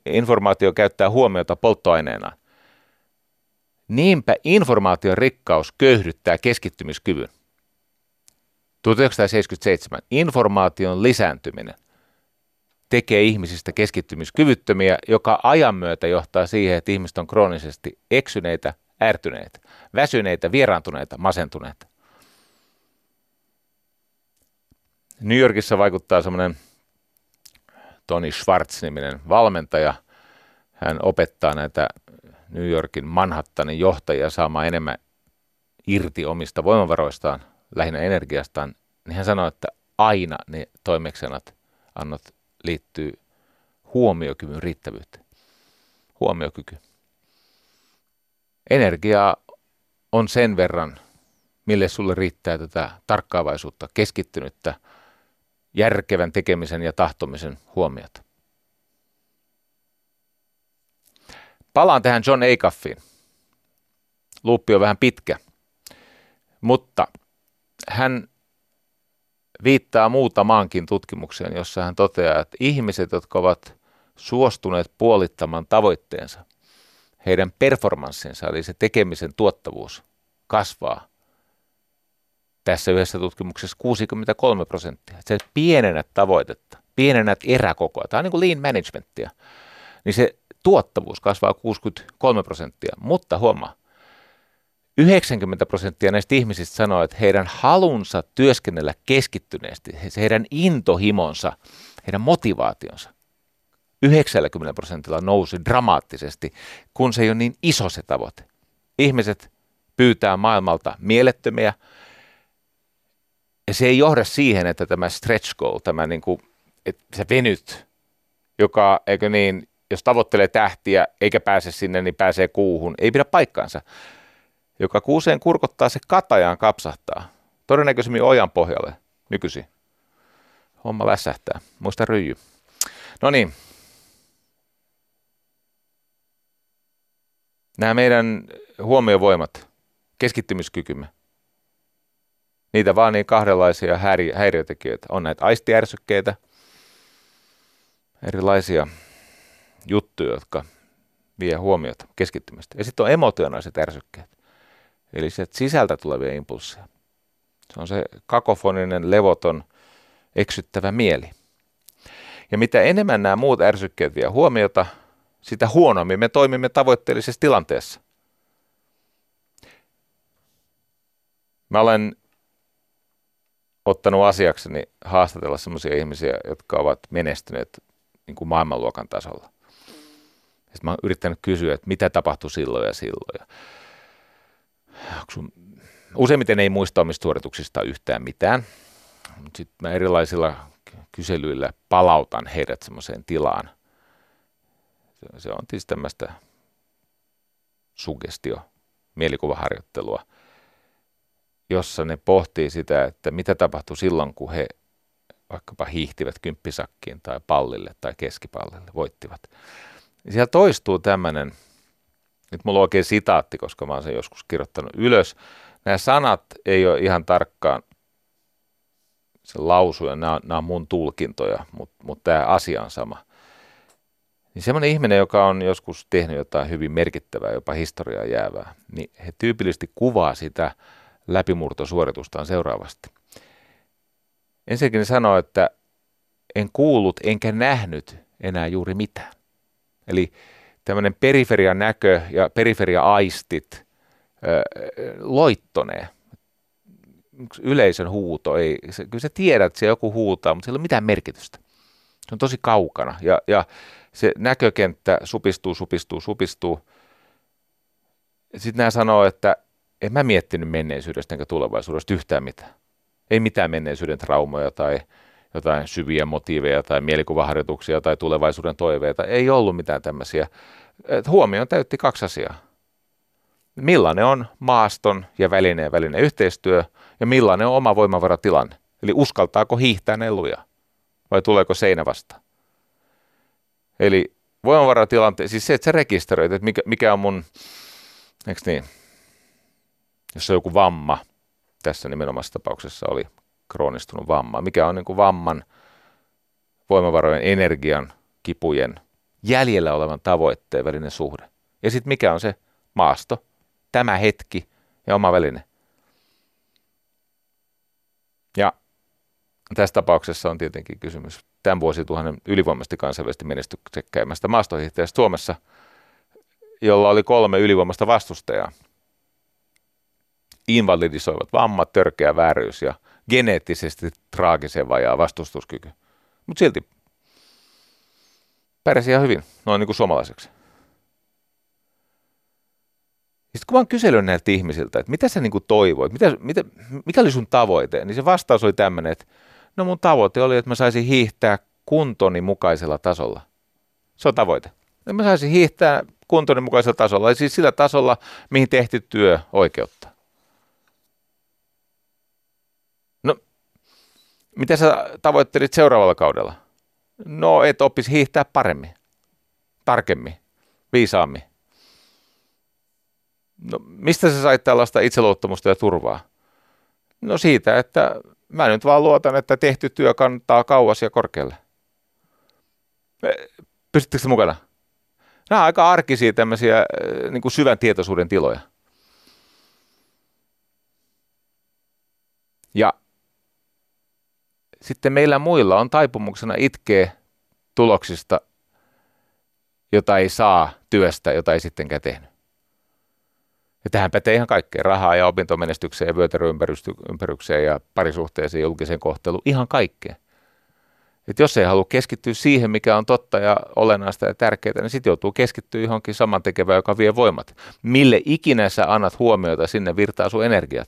informaatio käyttää huomiota polttoaineena. Niinpä informaation rikkaus köyhdyttää keskittymiskyvyn. 1977. Informaation lisääntyminen tekee ihmisistä keskittymiskyvyttömiä, joka ajan myötä johtaa siihen, että ihmiset on kroonisesti eksyneitä, ärtyneitä, väsyneitä, vieraantuneita, masentuneita. New Yorkissa vaikuttaa semmoinen Tony Schwartz-niminen valmentaja. Hän opettaa näitä New Yorkin Manhattanin johtajia saamaan enemmän irti omista voimavaroistaan, lähinnä energiastaan, niin hän sanoi, että aina ne toimeksiannot annot liittyy huomiokyvyn riittävyyteen. Huomiokyky. Energiaa on sen verran, mille sulle riittää tätä tarkkaavaisuutta, keskittynyttä, järkevän tekemisen ja tahtomisen huomiota. Palaan tähän John Acuffiin. Luuppi on vähän pitkä, mutta hän viittaa muutamaankin tutkimukseen, jossa hän toteaa, että ihmiset, jotka ovat suostuneet puolittamaan tavoitteensa, heidän performanssinsa, eli se tekemisen tuottavuus, kasvaa tässä yhdessä tutkimuksessa 63 prosenttia. Se pienennät tavoitetta, pienennät eräkokoa. Tämä on niin kuin lean managementia. Niin se tuottavuus kasvaa 63 prosenttia, mutta huomaa, 90 prosenttia näistä ihmisistä sanoo, että heidän halunsa työskennellä keskittyneesti, heidän intohimonsa, heidän motivaationsa 90 prosentilla nousi dramaattisesti, kun se ei ole niin iso se tavoite. Ihmiset pyytää maailmalta mielettömiä, ja se ei johda siihen, että tämä stretch goal, tämä niin kuin, että se venyt, joka, eikö niin, jos tavoittelee tähtiä eikä pääse sinne, niin pääsee kuuhun, ei pidä paikkaansa. Joka kuuseen kurkottaa, se katajaan kapsahtaa. Todennäköisemmin ojan pohjalle nykyisin. Homma väsähtää. Muista ryijy. No niin. Nämä meidän huomiovoimat, keskittymiskykymme, niitä vaan niin kahdenlaisia häiriötekijöitä. On näitä aistiärsykkeitä, erilaisia juttuja, jotka vie huomiota keskittymistä. Ja sitten on emotionaaliset ärsykkeet, eli se sisältä tulevia impulsseja. Se on se kakofoninen, levoton, eksyttävä mieli. Ja mitä enemmän nämä muut ärsykkeet vie huomiota, sitä huonommin me toimimme tavoitteellisessa tilanteessa. Mä olen ottanut asiakseni haastatella sellaisia ihmisiä, jotka ovat menestyneet niin kuin maailmanluokan tasolla. Sitten mä oon yrittänyt kysyä, että mitä tapahtui silloin ja silloin. Sun, useimmiten ei muista omista suorituksista yhtään mitään, sitten mä erilaisilla kyselyillä palautan heidät semmoiseen tilaan. Se, se on tietysti tämmöistä sugestio, mielikuvaharjoittelua, jossa ne pohtii sitä, että mitä tapahtui silloin, kun he vaikkapa hiihtivät kymppisakkiin tai pallille tai keskipallille, voittivat. Siellä toistuu tämmöinen, nyt mulla on oikein sitaatti, koska mä oon sen joskus kirjoittanut ylös. Nämä sanat ei ole ihan tarkkaan se lausuja, nämä, nämä on mun tulkintoja, mutta, mutta tämä asia on sama. Niin semmoinen ihminen, joka on joskus tehnyt jotain hyvin merkittävää, jopa historiaa jäävää, niin he tyypillisesti kuvaa sitä läpimurtosuoritustaan seuraavasti. Ensinnäkin ne sanoo, että en kuullut enkä nähnyt enää juuri mitään. Eli tämmöinen periferia näkö ja periferia aistit loittonee. Yleisön huuto, ei, se, kyllä sä tiedät, että se joku huutaa, mutta sillä ei ole mitään merkitystä. Se on tosi kaukana ja, ja se näkökenttä supistuu, supistuu, supistuu. Sitten nämä sanoo, että en mä miettinyt menneisyydestä enkä tulevaisuudesta yhtään mitään. Ei mitään menneisyyden traumoja tai jotain syviä motiiveja tai mielikuvaharjoituksia tai tulevaisuuden toiveita. Ei ollut mitään tämmöisiä. Huomioon täytti kaksi asiaa. Millainen on maaston ja välineen välinen yhteistyö ja millainen on oma voimavaratilanne. Eli uskaltaako hiihtää neluja vai tuleeko seinä vastaan. Eli voimavaratilanteen, siis se, että sä rekisteröit, että mikä, mikä on mun, eikö niin, jos on joku vamma, tässä nimenomaisessa tapauksessa oli kroonistunut vamma, mikä on niin kuin vamman, voimavarojen, energian, kipujen, jäljellä olevan tavoitteen välinen suhde. Ja sitten mikä on se maasto, tämä hetki ja oma väline. Ja tässä tapauksessa on tietenkin kysymys tämän vuosituhannen ylivoimaisesti kansainvälisesti menestyksekkäimmästä maastohiihtäjästä Suomessa, jolla oli kolme ylivoimasta vastustajaa invalidisoivat vammat, törkeä vääryys ja geneettisesti traagisen vajaa vastustuskyky. Mutta silti pärjäsi ihan hyvin, noin niin kuin suomalaiseksi. Sitten kun mä oon kysellyt näiltä ihmisiltä, että mitä sä niin kuin toivoit, mitä, mitä, mikä oli sun tavoite, niin se vastaus oli tämmöinen, että no mun tavoite oli, että mä saisin hiihtää kuntoni mukaisella tasolla. Se on tavoite. Että mä saisin hiihtää kuntoni mukaisella tasolla, eli siis sillä tasolla, mihin tehty työ oikeutta. No, mitä sä tavoittelit seuraavalla kaudella? No, et oppisi hiihtää paremmin, tarkemmin, viisaammin. No, mistä sä sait tällaista itseluottamusta ja turvaa? No siitä, että mä nyt vaan luotan, että tehty työ kantaa kauas ja korkealle. Pystyttekö mukana? Nämä on aika arkisia tämmöisiä äh, niin kuin syvän tietoisuuden tiloja. Ja sitten meillä muilla on taipumuksena itkeä tuloksista, jota ei saa työstä, jota ei sittenkään tehnyt. Ja tähän pätee ihan kaikkea, rahaa ja opintomenestykseen ja vyötäröympärykseen ja parisuhteeseen julkiseen kohteluun, ihan kaikkea. Et jos ei halua keskittyä siihen, mikä on totta ja olennaista ja tärkeää, niin sitten joutuu keskittyä johonkin saman tekevään, joka vie voimat. Mille ikinä sä annat huomiota, sinne virtaa sun energiat.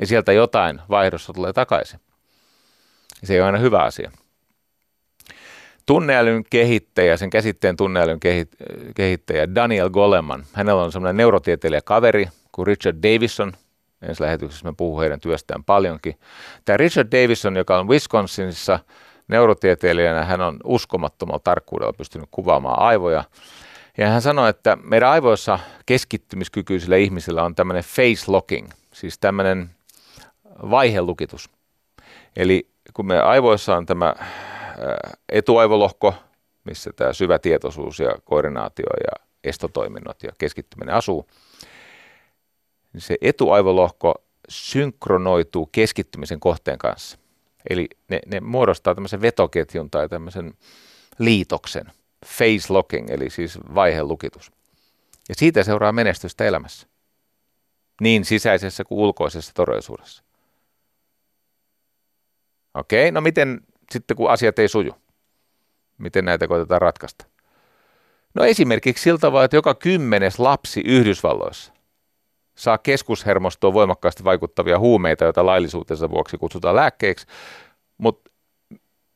Ja sieltä jotain vaihdossa tulee takaisin. Se ei ole aina hyvä asia. Tunneälyn kehittäjä, sen käsitteen tunneälyn kehittäjä Daniel Goleman, hänellä on semmoinen neurotieteilijä kaveri kuin Richard Davison. Ensi lähetyksessä me puhun heidän työstään paljonkin. Tämä Richard Davison, joka on Wisconsinissa neurotieteilijänä, hän on uskomattomalla tarkkuudella pystynyt kuvaamaan aivoja. Ja hän sanoi, että meidän aivoissa keskittymiskykyisillä ihmisillä on tämmöinen face locking, siis tämmöinen vaihelukitus. Eli kun me aivoissa on tämä etuaivolohko, missä tämä syvä tietoisuus ja koordinaatio ja estotoiminnot ja keskittyminen asuu, niin se etuaivolohko synkronoituu keskittymisen kohteen kanssa. Eli ne, ne muodostaa tämmöisen vetoketjun tai tämmöisen liitoksen, face locking, eli siis vaihelukitus. Ja siitä seuraa menestystä elämässä, niin sisäisessä kuin ulkoisessa todellisuudessa. Okei, no miten sitten kun asiat ei suju? Miten näitä koitetaan ratkaista? No esimerkiksi siltä tavalla, että joka kymmenes lapsi Yhdysvalloissa saa keskushermostoon voimakkaasti vaikuttavia huumeita, joita laillisuutensa vuoksi kutsutaan lääkkeiksi, mutta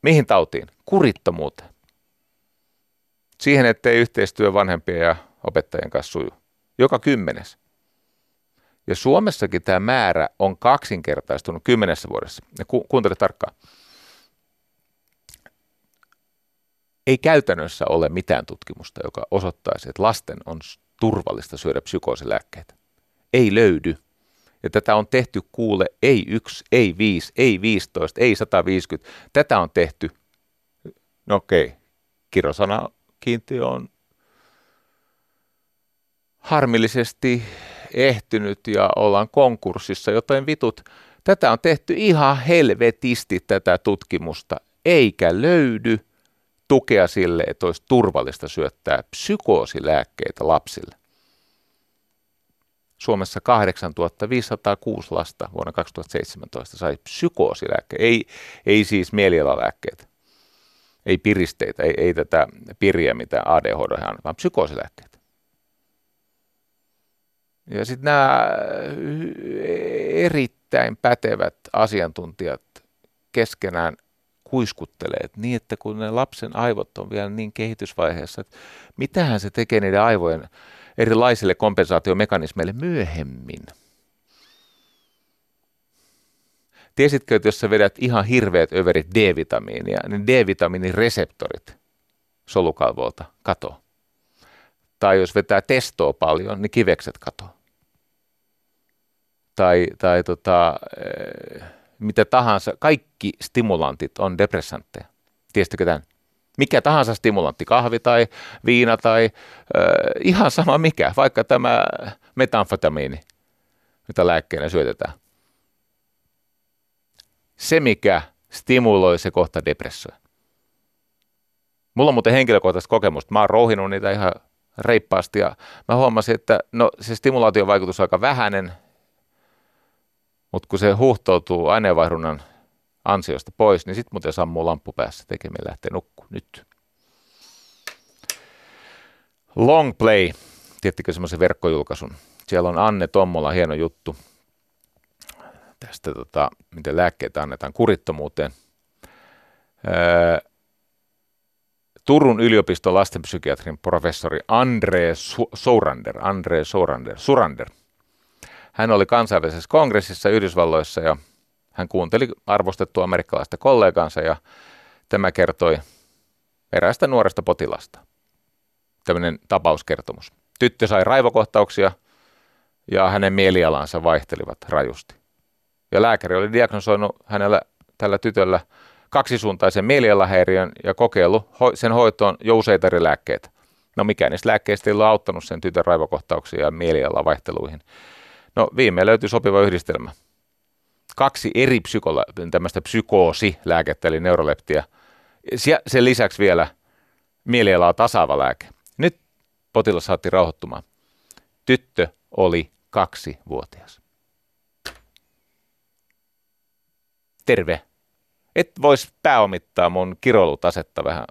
mihin tautiin? Kurittomuuteen. Siihen, ettei yhteistyö vanhempien ja opettajien kanssa suju. Joka kymmenes. Ja Suomessakin tämä määrä on kaksinkertaistunut kymmenessä vuodessa. Ja ku- kuuntele tarkkaan. Ei käytännössä ole mitään tutkimusta, joka osoittaisi, että lasten on turvallista syödä psykoosilääkkeitä. Ei löydy. Ja tätä on tehty kuule ei yksi, ei viisi, ei 15, ei 150. Tätä on tehty, no okei, kirosana kiintiö on harmillisesti ehtynyt ja ollaan konkurssissa, joten vitut, tätä on tehty ihan helvetisti tätä tutkimusta, eikä löydy tukea sille, että olisi turvallista syöttää psykoosilääkkeitä lapsille. Suomessa 8506 lasta vuonna 2017 sai psykoosilääkkeitä, ei, ei siis mielialalääkkeitä, ei piristeitä, ei, ei tätä piriä, mitä ADHD on, vaan psykoosilääkkeitä. Ja sitten nämä erittäin pätevät asiantuntijat keskenään kuiskuttelee niin, että kun ne lapsen aivot on vielä niin kehitysvaiheessa, että mitähän se tekee niiden aivojen erilaisille kompensaatiomekanismeille myöhemmin. Tiesitkö, että jos sä vedät ihan hirveät överit D-vitamiinia, niin D-vitamiinireseptorit solukalvolta katoo. Tai jos vetää testoa paljon, niin kivekset katoo. Tai, tai tota, mitä tahansa, kaikki stimulantit on depressantteja. Tiesittekö tämän? Mikä tahansa stimulantti, kahvi tai viina tai äh, ihan sama mikä, vaikka tämä metamfetamiini, mitä lääkkeenä syötetään. Se, mikä stimuloi, se kohta depressoi. Mulla on muuten henkilökohtaista kokemusta. Mä oon rouhinut niitä ihan reippaasti ja mä huomasin, että no, se stimulaation vaikutus on aika vähäinen, mutta kun se huhtoutuu aineenvaihdunnan ansiosta pois, niin sitten muuten sammuu lamppu päässä tekemään lähtee nukku nyt. Long Play, tiettikö semmoisen verkkojulkaisun? Siellä on Anne Tommola hieno juttu tästä, tota, miten lääkkeitä annetaan kurittomuuteen. Öö, Turun yliopiston lastenpsykiatrin professori Andre Sourander, Andre Sourander, Surander. Hän oli kansainvälisessä kongressissa Yhdysvalloissa ja hän kuunteli arvostettua amerikkalaista kollegansa ja tämä kertoi eräästä nuoresta potilasta. Tämmöinen tapauskertomus. Tyttö sai raivokohtauksia ja hänen mielialansa vaihtelivat rajusti. Ja lääkäri oli diagnosoinut hänellä tällä tytöllä – kaksisuuntaisen mielialahäiriön ja kokeilu sen hoitoon jo useita eri lääkkeitä. No mikään niistä lääkkeistä ei ole auttanut sen tytön raivokohtauksia ja mielialavaihteluihin. No viimein löytyi sopiva yhdistelmä. Kaksi eri psykola- tämmöistä psykoosilääkettä, eli neuroleptiä. Sen lisäksi vielä mielialaa tasaava lääke. Nyt potilas saatti rauhoittumaan. Tyttö oli kaksi vuotias. Terve et vois pääomittaa mun kiroilutasetta vähän.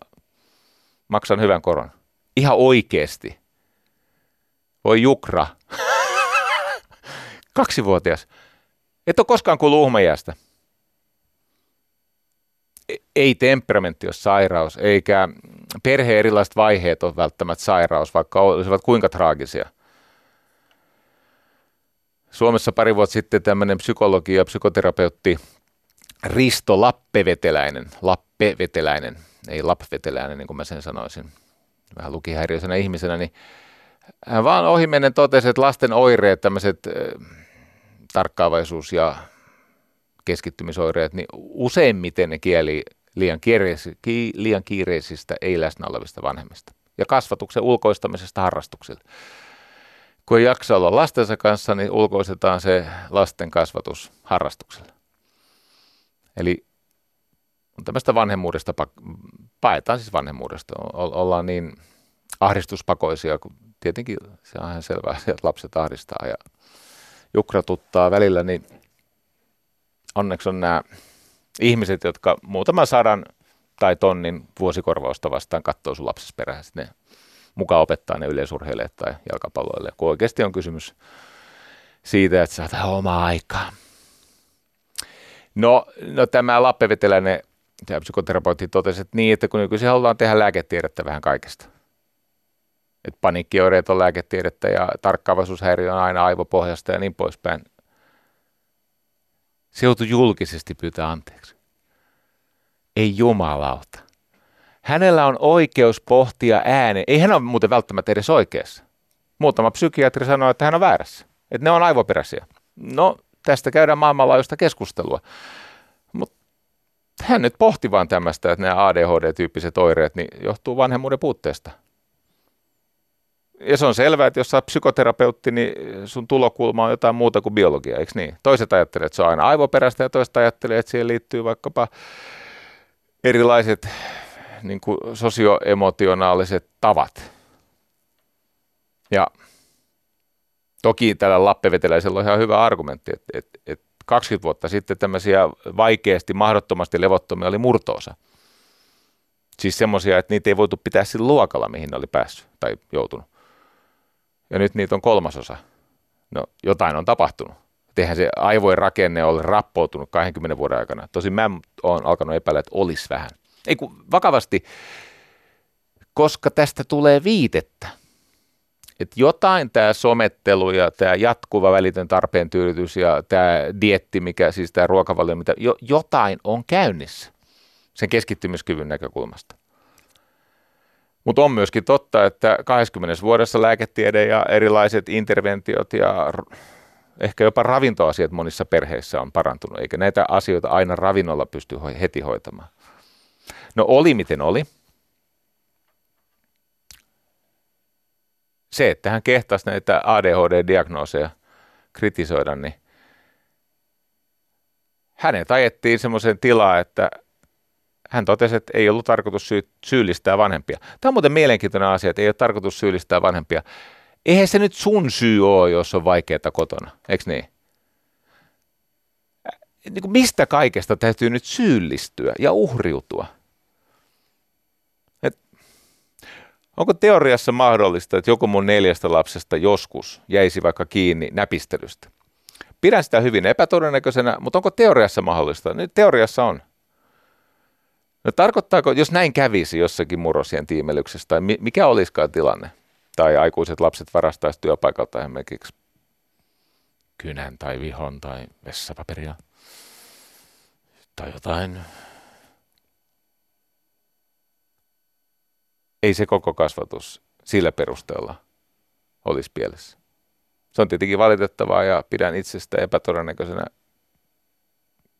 Maksan hyvän koron. Ihan oikeesti. Voi jukra. Kaksivuotias. Et ole koskaan kuullut uhmajäästä. E, ei temperamentti ole sairaus, eikä perheen erilaiset vaiheet ole välttämättä sairaus, vaikka olisivat kuinka traagisia. Suomessa pari vuotta sitten tämmöinen psykologi ja psykoterapeutti Risto Lappeveteläinen, Lappeveteläinen, ei Lappeveteläinen niin kuin mä sen sanoisin, vähän lukihäiriöisenä ihmisenä, niin hän vaan ohimennen totesi, että lasten oireet, tämmöiset tarkkaavaisuus- ja keskittymisoireet, niin useimmiten ne kieli liian, kiireisi, ki, liian kiireisistä, ei läsnä olevista vanhemmista. Ja kasvatuksen ulkoistamisesta harrastuksille. Kun ei jaksa olla lastensa kanssa, niin ulkoistetaan se lasten kasvatus harrastukselle. Eli on tämmöistä vanhemmuudesta, paetaan siis vanhemmuudesta, ollaan niin ahdistuspakoisia, kun tietenkin se on ihan selvää, että lapset ahdistaa ja jukratuttaa välillä, niin onneksi on nämä ihmiset, jotka muutaman sadan tai tonnin vuosikorvausta vastaan katsoo sun lapsessa perään, ne mukaan opettaa ne yleisurheille tai jalkapalloille, kun oikeasti on kysymys siitä, että saat omaa aikaa. No, no tämä lappeveteläinen psykoterapeutti totesi, että niin, että kun nykyisin halutaan tehdä lääketiedettä vähän kaikesta. Että paniikkioireet on lääketiedettä ja tarkkaavaisuushäiriö on aina aivopohjasta ja niin poispäin. Se joutui julkisesti pyytää anteeksi. Ei jumalauta. Hänellä on oikeus pohtia ääne. Ei hän ole muuten välttämättä edes oikeassa. Muutama psykiatri sanoo, että hän on väärässä. Että ne on aivoperäisiä. No, tästä käydään maailmanlaajuista keskustelua. Mutta hän nyt pohti vaan tämmöistä, että nämä ADHD-tyyppiset oireet niin johtuu vanhemmuuden puutteesta. Ja se on selvää, että jos sä psykoterapeutti, niin sun tulokulma on jotain muuta kuin biologia, eikö niin? Toiset ajattelee, että se on aina aivoperäistä ja toiset ajattelee, että siihen liittyy vaikkapa erilaiset niin kuin sosioemotionaaliset tavat. Ja Toki tällä lappeveteläisellä on ihan hyvä argumentti, että, että, että 20 vuotta sitten tämmöisiä vaikeasti, mahdottomasti levottomia oli murtoosa. Siis semmoisia, että niitä ei voitu pitää sillä luokalla, mihin ne oli päässyt tai joutunut. Ja nyt niitä on kolmasosa. No jotain on tapahtunut. Eihän se aivojen rakenne ole rappoutunut 20 vuoden aikana. Tosin mä oon alkanut epäillä, että olisi vähän. Ei kun vakavasti, koska tästä tulee viitettä että jotain tämä somettelu ja tämä jatkuva välitön tarpeen tyydytys ja tämä dietti, mikä siis tämä ruokavalio, mitä jo, jotain on käynnissä sen keskittymiskyvyn näkökulmasta. Mutta on myöskin totta, että 20 vuodessa lääketiede ja erilaiset interventiot ja ehkä jopa ravintoasiat monissa perheissä on parantunut, eikä näitä asioita aina ravinnolla pysty heti hoitamaan. No oli miten oli. se, että hän kehtasi näitä ADHD-diagnooseja kritisoida, niin hänet ajettiin semmoiseen tilaan, että hän totesi, että ei ollut tarkoitus syy- syyllistää vanhempia. Tämä on muuten mielenkiintoinen asia, että ei ole tarkoitus syyllistää vanhempia. Eihän se nyt sun syy ole, jos on vaikeaa kotona, eikö niin? niin kuin mistä kaikesta täytyy nyt syyllistyä ja uhriutua? Et, onko teoriassa mahdollista, että joku mun neljästä lapsesta joskus jäisi vaikka kiinni näpistelystä? Pidän sitä hyvin epätodennäköisenä, mutta onko teoriassa mahdollista? Nyt teoriassa on. No tarkoittaako, jos näin kävisi jossakin murrosien tiimelyksessä, tai mikä olisikaan tilanne? Tai aikuiset lapset varastaisi työpaikalta esimerkiksi kynän tai vihon tai vessapaperia tai jotain. Ei se koko kasvatus sillä perusteella olisi pielessä. Se on tietenkin valitettavaa ja pidän itsestä epätodennäköisenä.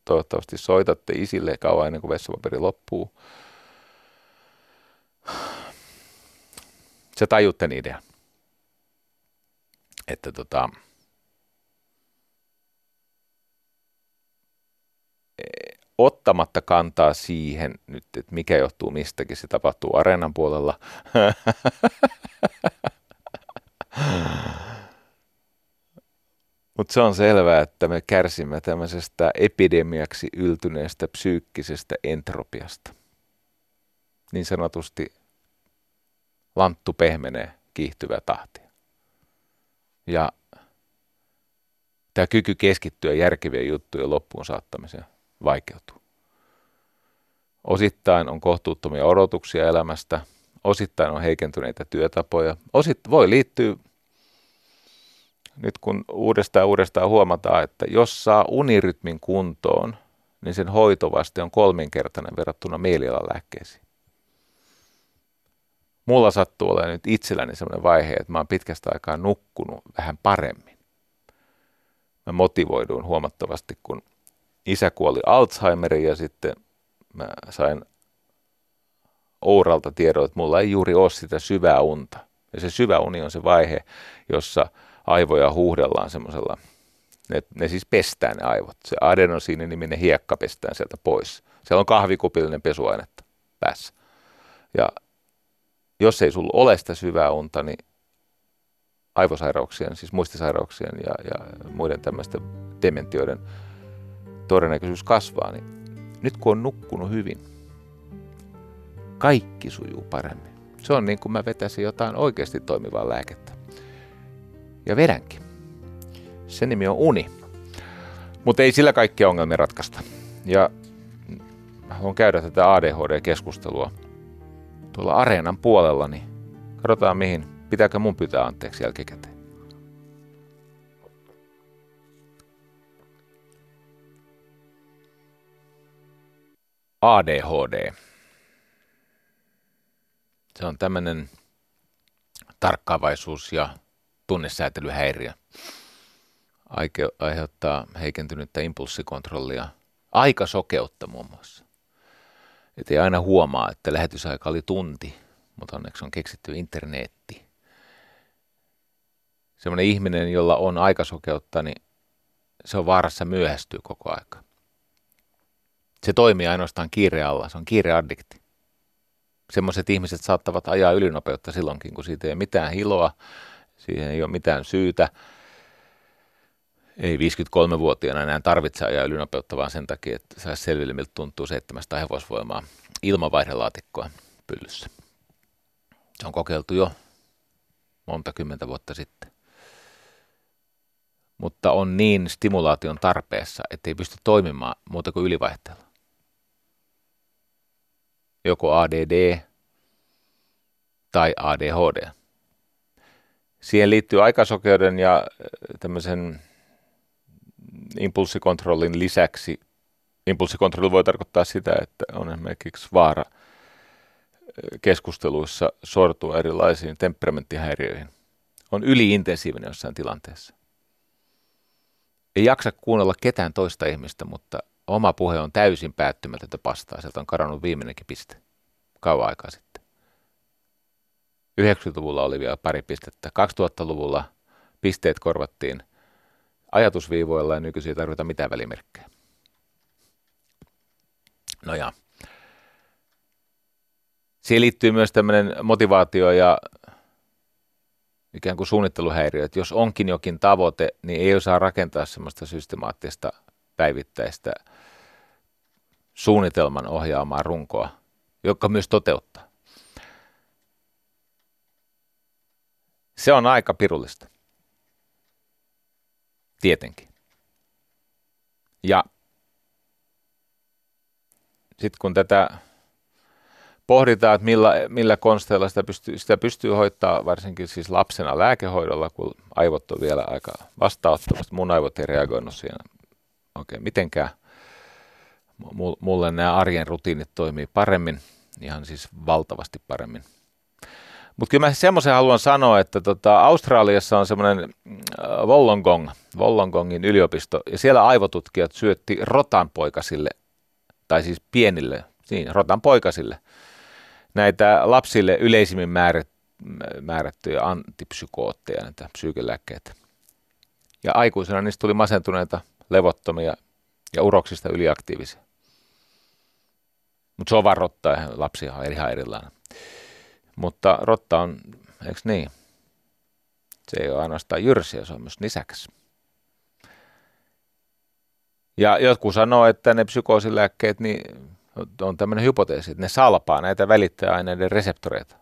Toivottavasti soitatte isille kauan ennen kuin vessapaperi loppuu. Se tajutte idea. Että tota, ottamatta kantaa siihen nyt, että mikä johtuu mistäkin, se tapahtuu areenan puolella. Mutta se on selvää, että me kärsimme tämmöisestä epidemiaksi yltyneestä psyykkisestä entropiasta. Niin sanotusti lanttu pehmenee kiihtyvää tahtia. Ja tämä kyky keskittyä järkevien juttujen loppuun saattamiseen vaikeutuu. Osittain on kohtuuttomia odotuksia elämästä, osittain on heikentyneitä työtapoja, osittain voi liittyä nyt kun uudestaan uudestaan huomataan, että jos saa unirytmin kuntoon, niin sen hoitovaste on kolminkertainen verrattuna mielialalääkkeisiin. Mulla sattuu olemaan nyt itselläni sellainen vaihe, että mä oon pitkästä aikaa nukkunut vähän paremmin. Mä motivoiduin huomattavasti, kun isä kuoli Alzheimeriin ja sitten mä sain Ouralta tiedon, että mulla ei juuri ole sitä syvää unta. Ja se syvä uni on se vaihe, jossa aivoja huuhdellaan semmoisella, ne, ne siis pestään ne aivot. Se adenosiini niminen hiekka pestään sieltä pois. Siellä on kahvikupillinen pesuainetta päässä. Ja jos ei sulla ole sitä syvää unta, niin aivosairauksien, siis muistisairauksien ja, ja muiden tämmöisten dementioiden todennäköisyys kasvaa, niin nyt kun on nukkunut hyvin, kaikki sujuu paremmin. Se on niin kuin mä vetäisin jotain oikeasti toimivaa lääkettä. Ja vedänkin. Se nimi on uni. Mutta ei sillä kaikkia ongelmia ratkaista. Ja haluan käydä tätä ADHD-keskustelua tuolla areenan puolella, niin katsotaan mihin. Pitääkö mun pyytää anteeksi jälkikäteen? ADHD. Se on tämmöinen tarkkaavaisuus ja tunnesäätelyhäiriö. Aike, aiheuttaa heikentynyttä impulssikontrollia, aikasokeutta muun muassa. Että ei aina huomaa, että lähetysaika oli tunti, mutta onneksi on keksitty internetti. Semmoinen ihminen, jolla on aikasokeutta, niin se on vaarassa myöhästyä koko aika. Se toimii ainoastaan kiire alla, se on kiireaddikti. Semmoiset ihmiset saattavat ajaa ylinopeutta silloinkin, kun siitä ei ole mitään hiloa, siihen ei ole mitään syytä. Ei 53-vuotiaana enää tarvitse ajaa ylinopeutta, vaan sen takia, että saisi selville, miltä tuntuu 700 hevosvoimaa ilmavaihdelaatikkoa pyllyssä. Se on kokeiltu jo monta kymmentä vuotta sitten. Mutta on niin stimulaation tarpeessa, ettei pysty toimimaan muuta kuin ylivaihteella joko ADD tai ADHD. Siihen liittyy aikasokeuden ja äh, tämmöisen impulssikontrollin lisäksi. Impulssikontrolli voi tarkoittaa sitä, että on esimerkiksi vaara äh, keskusteluissa sortua erilaisiin temperamenttihäiriöihin. On yliintensiivinen jossain tilanteessa. Ei jaksa kuunnella ketään toista ihmistä, mutta oma puhe on täysin päättymätöntä pastaa. Sieltä on kadonnut viimeinenkin piste kauan aikaa sitten. 90-luvulla oli vielä pari pistettä. 2000-luvulla pisteet korvattiin ajatusviivoilla ja nykyisin ei tarvita mitään välimerkkejä. No ja. Siihen liittyy myös tämmöinen motivaatio ja ikään kuin suunnitteluhäiriö, että jos onkin jokin tavoite, niin ei osaa rakentaa semmoista systemaattista päivittäistä suunnitelman ohjaamaa runkoa, joka myös toteuttaa. Se on aika pirullista. Tietenkin. Ja sitten kun tätä pohditaan, että millä, millä konsteilla sitä pystyy, sitä pystyy hoitaa varsinkin siis lapsena lääkehoidolla, kun aivot on vielä aika vastaanottavasti. Mun aivot ei reagoinut siinä oikein mitenkään. Mulle nämä arjen rutiinit toimii paremmin, ihan siis valtavasti paremmin. Mutta kyllä mä semmoisen haluan sanoa, että tota, Australiassa on semmoinen äh, Wollongong, Wollongongin yliopisto, ja siellä aivotutkijat syötti rotanpoikasille, tai siis pienille, niin, rotanpoikasille, näitä lapsille yleisimmin määrät, määrättyjä antipsykootteja, näitä psyykelääkkeitä. Ja aikuisena niistä tuli masentuneita, levottomia ja uroksista yliaktiivisia. Mutta se on vaan rotta on ihan erilainen. Mutta rotta on, eikö niin? Se ei ole ainoastaan jyrsiä, se on myös nisäkäs. Ja jotkut sanoo, että ne psykoosilääkkeet, niin on tämmöinen hypoteesi, että ne salpaa näitä välittäjäaineiden reseptoreita.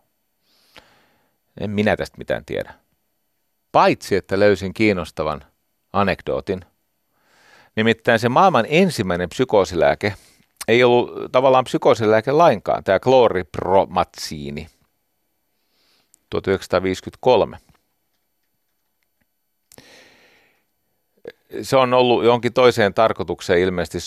En minä tästä mitään tiedä. Paitsi, että löysin kiinnostavan anekdootin. Nimittäin se maailman ensimmäinen psykoosilääke ei ollut tavallaan psykoosilääke lainkaan, tämä klooripromatsiini. 1953. Se on ollut jonkin toiseen tarkoitukseen ilmeisesti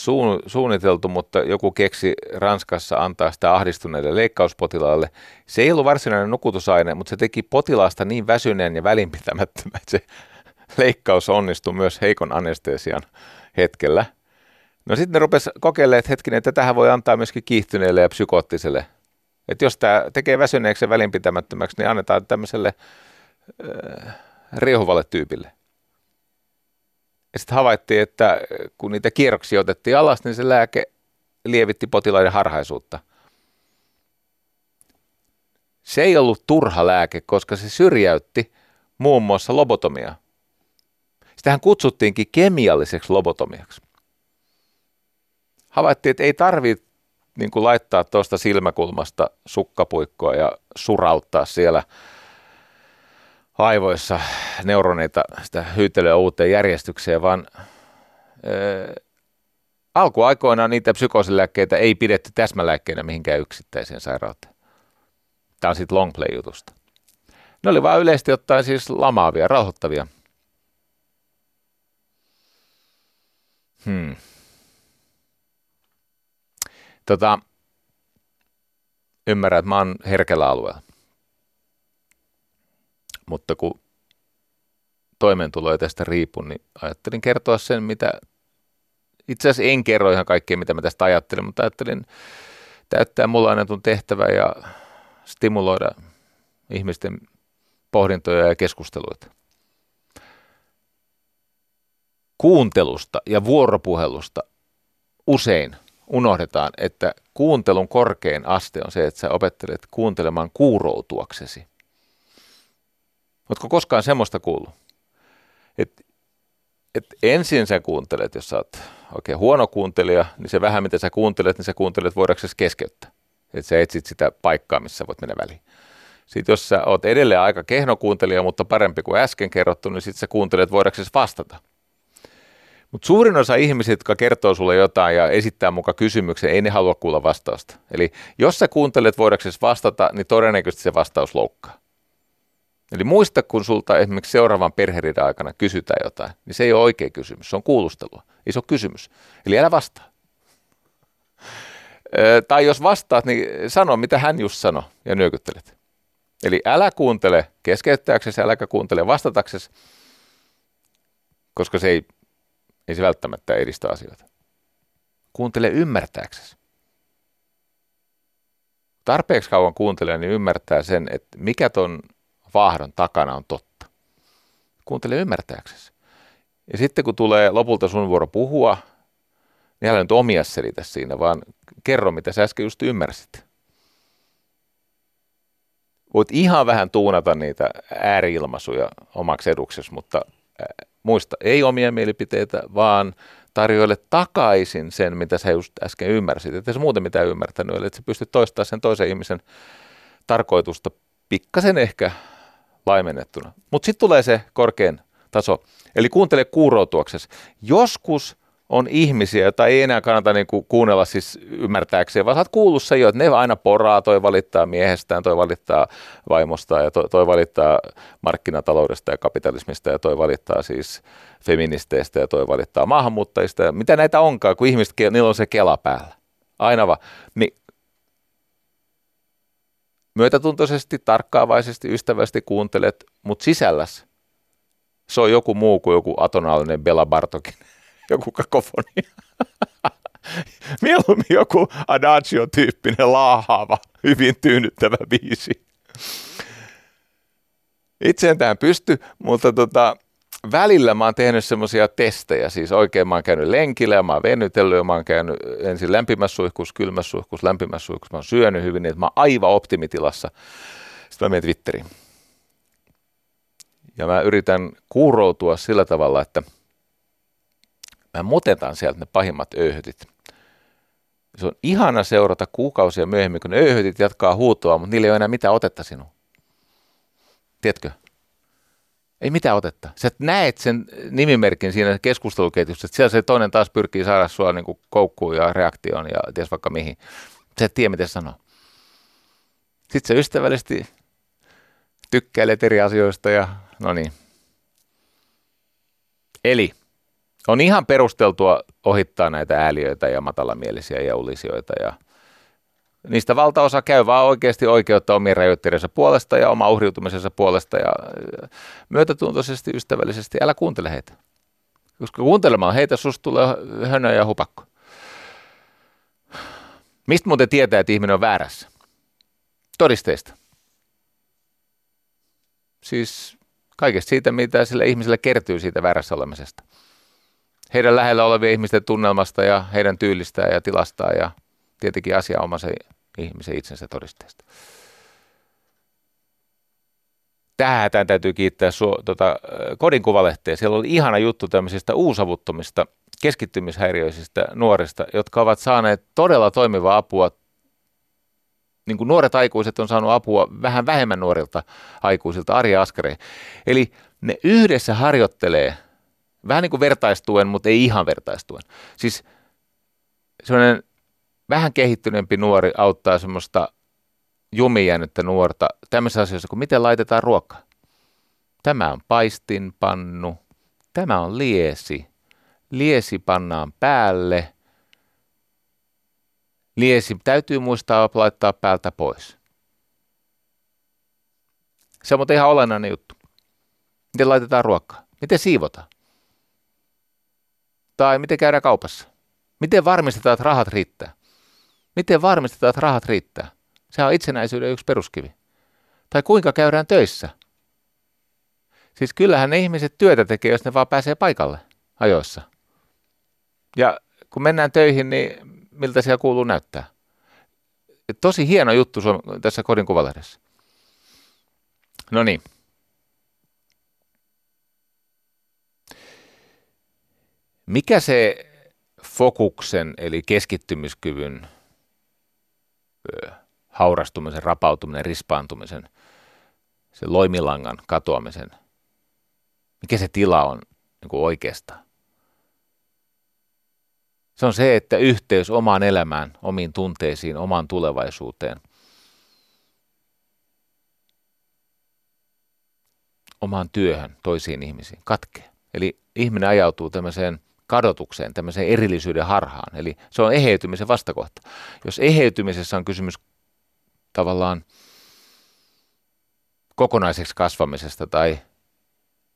suunniteltu, mutta joku keksi Ranskassa antaa sitä ahdistuneille leikkauspotilaille. Se ei ollut varsinainen nukutusaine, mutta se teki potilaasta niin väsyneen ja välinpitämättömän, että se leikkaus onnistui myös heikon anestesian hetkellä. No sitten ne rupesivat kokeilemaan, että hetkinen, että tähän voi antaa myöskin kiihtyneelle ja psykoottiselle että jos tämä tekee väsyneeksi ja välinpitämättömäksi, niin annetaan tämmöiselle äh, riehuvalle tyypille. Ja sitten havaittiin, että kun niitä kierroksia otettiin alas, niin se lääke lievitti potilaiden harhaisuutta. Se ei ollut turha lääke, koska se syrjäytti muun muassa lobotomia. Sitähän kutsuttiinkin kemialliseksi lobotomiaksi. Havaittiin, että ei tarvitse niin kuin laittaa tuosta silmäkulmasta sukkapuikkoa ja surauttaa siellä aivoissa neuroneita sitä hyytelyä uuteen järjestykseen, vaan ää, alkuaikoina niitä psykoosilääkkeitä ei pidetty täsmälääkkeinä mihinkään yksittäiseen sairauteen. Tämä on sitten long play jutusta. Ne oli vain yleisesti ottaen siis lamaavia, rauhoittavia. Hmm. Tota, ymmärrän, että mä oon herkällä alueella. Mutta kun toimeentulo ei tästä riipu, niin ajattelin kertoa sen, mitä itse asiassa en kerro ihan kaikkea, mitä mä tästä ajattelin, mutta ajattelin täyttää mulla annetun tehtävä ja stimuloida ihmisten pohdintoja ja keskusteluita. Kuuntelusta ja vuoropuhelusta usein – unohdetaan, että kuuntelun korkein aste on se, että sä opettelet kuuntelemaan kuuroutuaksesi. Oletko koskaan semmoista kuullut? Et, et ensin sä kuuntelet, jos sä oot oikein huono kuuntelija, niin se vähän mitä sä kuuntelet, niin sä kuuntelet voidaksesi keskeyttää. Että sä etsit sitä paikkaa, missä voit mennä väliin. Sitten jos sä oot edelleen aika kehno kuuntelija, mutta parempi kuin äsken kerrottu, niin sitten sä kuuntelet voidaksesi vastata. Mutta suurin osa ihmisistä, jotka kertoo sulle jotain ja esittää muka kysymyksen, ei ne halua kuulla vastausta. Eli jos sä kuuntelet voidaksesi vastata, niin todennäköisesti se vastaus loukkaa. Eli muista, kun sulta esimerkiksi seuraavan perheriiden aikana kysytään jotain, niin se ei ole oikea kysymys, se on kuulustelua, ei se ole kysymys. Eli älä vastaa. tai jos vastaat, niin sano, mitä hän just sanoi ja nyökyttelet. Eli älä kuuntele keskeyttääksesi, äläkä kuuntele vastataksesi, koska se ei ei se välttämättä edistä asioita. Kuuntele ymmärtääksesi. Tarpeeksi kauan kuuntelee, niin ymmärtää sen, että mikä ton vaahdon takana on totta. Kuuntele ymmärtääksesi. Ja sitten kun tulee lopulta sun vuoro puhua, niin älä nyt omia selitä siinä, vaan kerro, mitä sä äsken just ymmärsit. Voit ihan vähän tuunata niitä ääriilmaisuja omaksi eduksesi, mutta muista, ei omia mielipiteitä, vaan tarjoile takaisin sen, mitä sä just äsken ymmärsit. Että se muuten mitään ymmärtänyt, eli että sä pystyt toistamaan sen toisen ihmisen tarkoitusta pikkasen ehkä laimennettuna. Mutta sitten tulee se korkein taso, eli kuuntele kuuroutuaksesi. Joskus on ihmisiä, joita ei enää kannata niin kuunnella siis ymmärtääkseen, vaan sä oot kuullut se jo, että ne aina poraa, toi valittaa miehestään, toi valittaa vaimostaan ja toi, toi valittaa markkinataloudesta ja kapitalismista ja toi valittaa siis feministeistä ja toi valittaa maahanmuuttajista ja mitä näitä onkaan, kun ihmiset, niillä on se kela päällä. Aina vaan. Niin myötätuntoisesti, tarkkaavaisesti, ystävällisesti kuuntelet, mutta sisälläs se on joku muu kuin joku atonaalinen Bela Bartokin joku kakofonia. Mieluummin joku Adagio-tyyppinen laahaava, hyvin tyynnyttävä biisi. Itse en tähän pysty, mutta tota, välillä mä oon tehnyt semmoisia testejä, siis oikein mä oon käynyt lenkillä ja mä oon venytellyt ja mä oon käynyt ensin lämpimässä suihkussa, kylmässä suihkussa, lämpimässä suihkussa, mä oon syönyt hyvin, niin että mä oon aivan optimitilassa. Sitten mä menen Twitteriin. Ja mä yritän kuuroutua sillä tavalla, että – Mä mutetaan sieltä ne pahimmat öyhytit. Se on ihana seurata kuukausia myöhemmin, kun ne jatkaa huutoa, mutta niillä ei ole enää mitään otetta sinuun. Tiedätkö? Ei mitään otetta. Sä näet sen nimimerkin siinä keskusteluketjussa, että siellä se toinen taas pyrkii saada sua niin koukkuun ja reaktioon ja ties vaikka mihin. Sä et tiedä, miten sanoa. Sitten sä ystävällisesti tykkäilet eri asioista ja no niin. Eli on ihan perusteltua ohittaa näitä ääliöitä ja matalamielisiä ja ulisioita ja niistä valtaosa käy vaan oikeasti oikeutta omien rajoitteidensa puolesta ja oma uhriutumisensa puolesta ja myötätuntoisesti, ystävällisesti, älä kuuntele heitä. Koska kuuntelemaan heitä susta tulee hönö ja hupakko. Mistä muuten tietää, että ihminen on väärässä? Todisteista. Siis kaikesta siitä, mitä sille ihmiselle kertyy siitä väärässä olemisesta heidän lähellä olevien ihmisten tunnelmasta ja heidän tyylistään ja tilastaan ja tietenkin asianomaisen ihmisen itsensä todisteesta. Tähän täytyy kiittää su- tota, kodin kuvalehteen. Siellä oli ihana juttu tämmöisistä uusavuttomista keskittymishäiriöisistä nuorista, jotka ovat saaneet todella toimivaa apua. Niin kuin nuoret aikuiset on saanut apua vähän vähemmän nuorilta aikuisilta Arja Askareen. Eli ne yhdessä harjoittelee – Vähän niin kuin vertaistuen, mutta ei ihan vertaistuen. Siis sellainen vähän kehittyneempi nuori auttaa semmoista jumijäänyttä nuorta tämmöisessä asioissa kuin miten laitetaan ruokaa. Tämä on paistinpannu, tämä on liesi. Liesi pannaan päälle. Liesi täytyy muistaa laittaa päältä pois. Se on mutta ihan olennainen juttu. Miten laitetaan ruokaa? Miten siivotaan? Tai miten käydään kaupassa? Miten varmistetaan, että rahat riittää? Miten varmistetaan, että rahat riittää? Se on itsenäisyyden yksi peruskivi. Tai kuinka käydään töissä? Siis kyllähän ne ihmiset työtä tekee, jos ne vaan pääsee paikalle ajoissa. Ja kun mennään töihin, niin miltä siellä kuuluu näyttää? Tosi hieno juttu tässä kodin kuvalehdessä. No niin. Mikä se fokuksen eli keskittymiskyvyn haurastumisen, rapautuminen, rispaantumisen, se loimilangan katoamisen, mikä se tila on niin kuin oikeastaan? Se on se, että yhteys omaan elämään, omiin tunteisiin, omaan tulevaisuuteen, omaan työhön, toisiin ihmisiin katkee. Eli ihminen ajautuu tämmöiseen kadotukseen, tämmöiseen erillisyyden harhaan. Eli se on eheytymisen vastakohta. Jos eheytymisessä on kysymys tavallaan kokonaiseksi kasvamisesta tai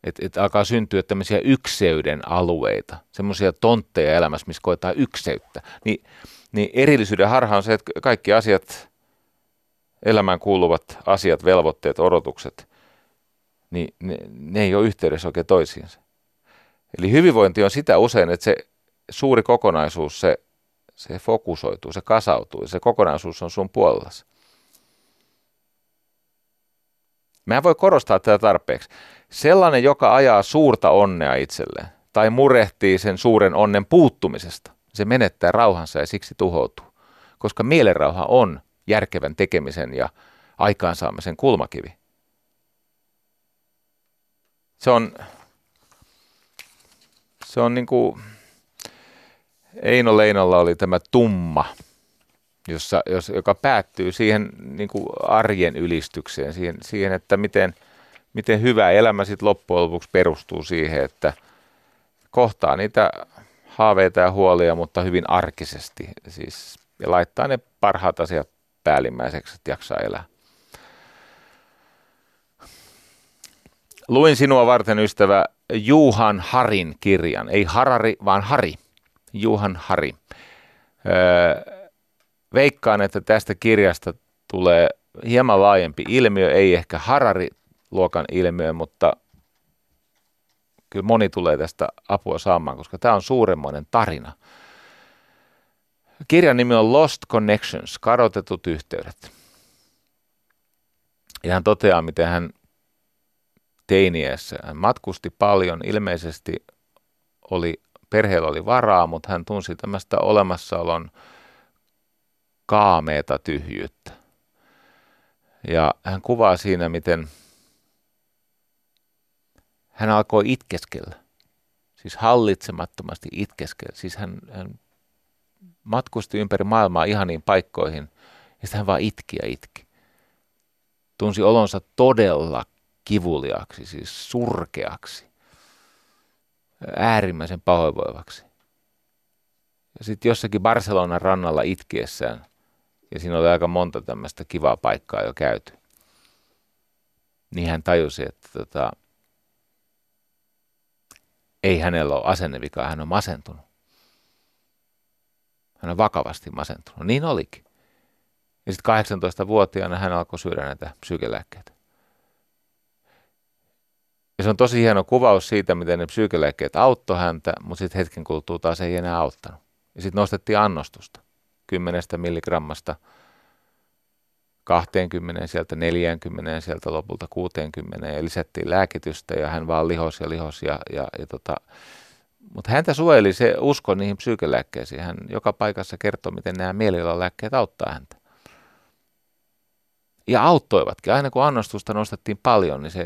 että et alkaa syntyä tämmöisiä ykseyden alueita, semmoisia tontteja elämässä, missä koetaan ykseyttä, niin, niin erillisyyden harha on se, että kaikki asiat, elämään kuuluvat asiat, velvoitteet, odotukset, niin ne, ne ei ole yhteydessä oikein toisiinsa. Eli hyvinvointi on sitä usein, että se suuri kokonaisuus, se, se fokusoituu, se kasautuu, se kokonaisuus on sun puolellasi. Mä voi korostaa tätä tarpeeksi. Sellainen, joka ajaa suurta onnea itselleen, tai murehtii sen suuren onnen puuttumisesta, se menettää rauhansa ja siksi tuhoutuu. Koska mielenrauha on järkevän tekemisen ja aikaansaamisen kulmakivi. Se on, se on niin kuin, Eino Leinolla oli tämä tumma, jossa, jos, joka päättyy siihen niin kuin arjen ylistykseen, siihen, siihen että miten, miten hyvä elämä sitten loppujen lopuksi perustuu siihen, että kohtaa niitä haaveita ja huolia, mutta hyvin arkisesti. Siis, ja laittaa ne parhaat asiat päällimmäiseksi, että jaksaa elää. Luin sinua varten ystävä Juhan Harin kirjan. Ei Harari, vaan Hari. Juhan Hari. Öö, veikkaan, että tästä kirjasta tulee hieman laajempi ilmiö, ei ehkä Harari-luokan ilmiö, mutta kyllä moni tulee tästä apua saamaan, koska tämä on suuremmoinen tarina. Kirjan nimi on Lost Connections, kadotetut yhteydet. Ja hän toteaa, miten hän teiniässä, hän matkusti paljon, ilmeisesti oli, perheellä oli varaa, mutta hän tunsi tämmöistä olemassaolon kaameeta tyhjyyttä. Ja hän kuvaa siinä, miten hän alkoi itkeskellä. Siis hallitsemattomasti itkeskellä. Siis hän, hän matkusti ympäri maailmaa ihaniin paikkoihin ja sitten hän vaan itki ja itki. Tunsi olonsa todella kivuliaksi, siis surkeaksi, äärimmäisen pahoinvoivaksi. Ja sitten jossakin Barcelonan rannalla itkiessään ja siinä oli aika monta tämmöistä kivaa paikkaa jo käyty. Niin hän tajusi, että tota, ei hänellä ole asennevikaa, hän on masentunut. Hän on vakavasti masentunut. Niin olikin. Ja sitten 18-vuotiaana hän alkoi syödä näitä psykelääkkeitä. Se on tosi hieno kuvaus siitä, miten ne psykelääkkeet auttoi häntä, mutta sitten hetken kuluttua taas ei enää auttanut. Ja sitten nostettiin annostusta. 10 milligrammasta 20, sieltä 40, sieltä lopulta 60 ja lisättiin lääkitystä ja hän vaan lihos ja lihos ja, ja, ja tota, mutta häntä suojeli se usko niihin psyykelääkkeisiin. Hän joka paikassa kertoo, miten nämä mielialalääkkeet auttaa häntä. Ja auttoivatkin. Aina kun annostusta nostettiin paljon, niin se,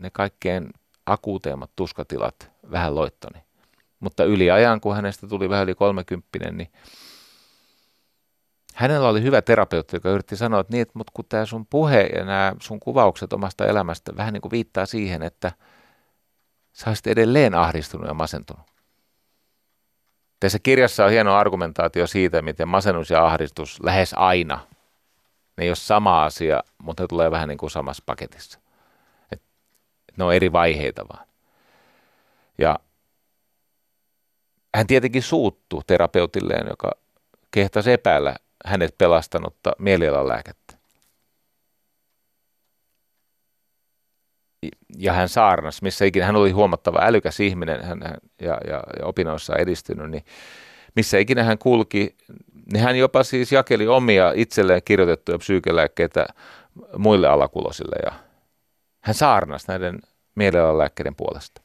ne kaikkein akuuteimmat tuskatilat vähän loittoni. Mutta yli ajan, kun hänestä tuli vähän yli 30, niin hänellä oli hyvä terapeutti, joka yritti sanoa, että niin, että mutta kun tämä sun puhe ja nämä sun kuvaukset omasta elämästä vähän niin kuin viittaa siihen, että sä olisit edelleen ahdistunut ja masentunut. Tässä kirjassa on hieno argumentaatio siitä, miten masennus ja ahdistus lähes aina, ne ei ole sama asia, mutta ne tulee vähän niin kuin samassa paketissa. Ne on eri vaiheita vaan. Ja hän tietenkin suuttuu terapeutilleen, joka kehtasi epäillä hänet pelastanutta mielialalääkettä. Ja hän saarnas, missä ikinä hän oli huomattava älykäs ihminen hän, ja, ja, ja opinnoissa edistynyt, niin missä ikinä hän kulki, niin hän jopa siis jakeli omia itselleen kirjoitettuja psyykelääkkeitä muille alakulosille ja hän saarnasi näiden mielialalääkkeiden puolesta.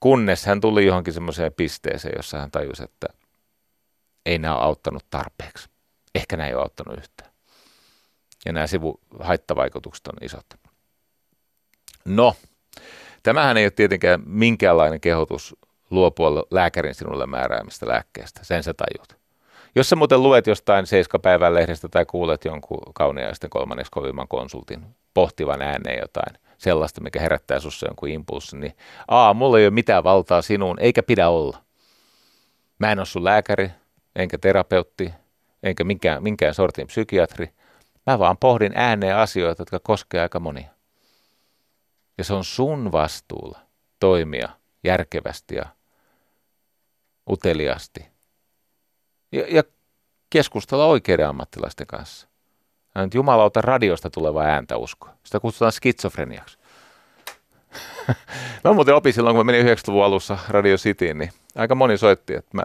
Kunnes hän tuli johonkin semmoiseen pisteeseen, jossa hän tajusi, että ei nämä ole auttanut tarpeeksi. Ehkä nämä ei ole auttanut yhtään. Ja nämä sivuhaittavaikutukset on isot. No, tämähän ei ole tietenkään minkäänlainen kehotus luopua lääkärin sinulle määräämistä lääkkeestä. Sen sä tajut. Jos sä muuten luet jostain seiskapäivän lehdestä tai kuulet jonkun kauniaisten kolmanneksi kovimman konsultin pohtivan ääneen jotain sellaista, mikä herättää sussa jonkun impulssin, niin aa, mulla ei ole mitään valtaa sinuun, eikä pidä olla. Mä en ole sun lääkäri, enkä terapeutti, enkä minkään, minkään sortin psykiatri. Mä vaan pohdin ääneen asioita, jotka koskevat aika monia. Ja se on sun vastuulla toimia järkevästi ja uteliasti. Ja, ja keskustella oikeiden ammattilaisten kanssa. Nyt jumalauta radiosta tuleva ääntä usko. Sitä kutsutaan skitsofreniaksi. mä muuten opin silloin, kun mä menin 90-luvun alussa Radio Cityin, niin aika moni soitti, että mä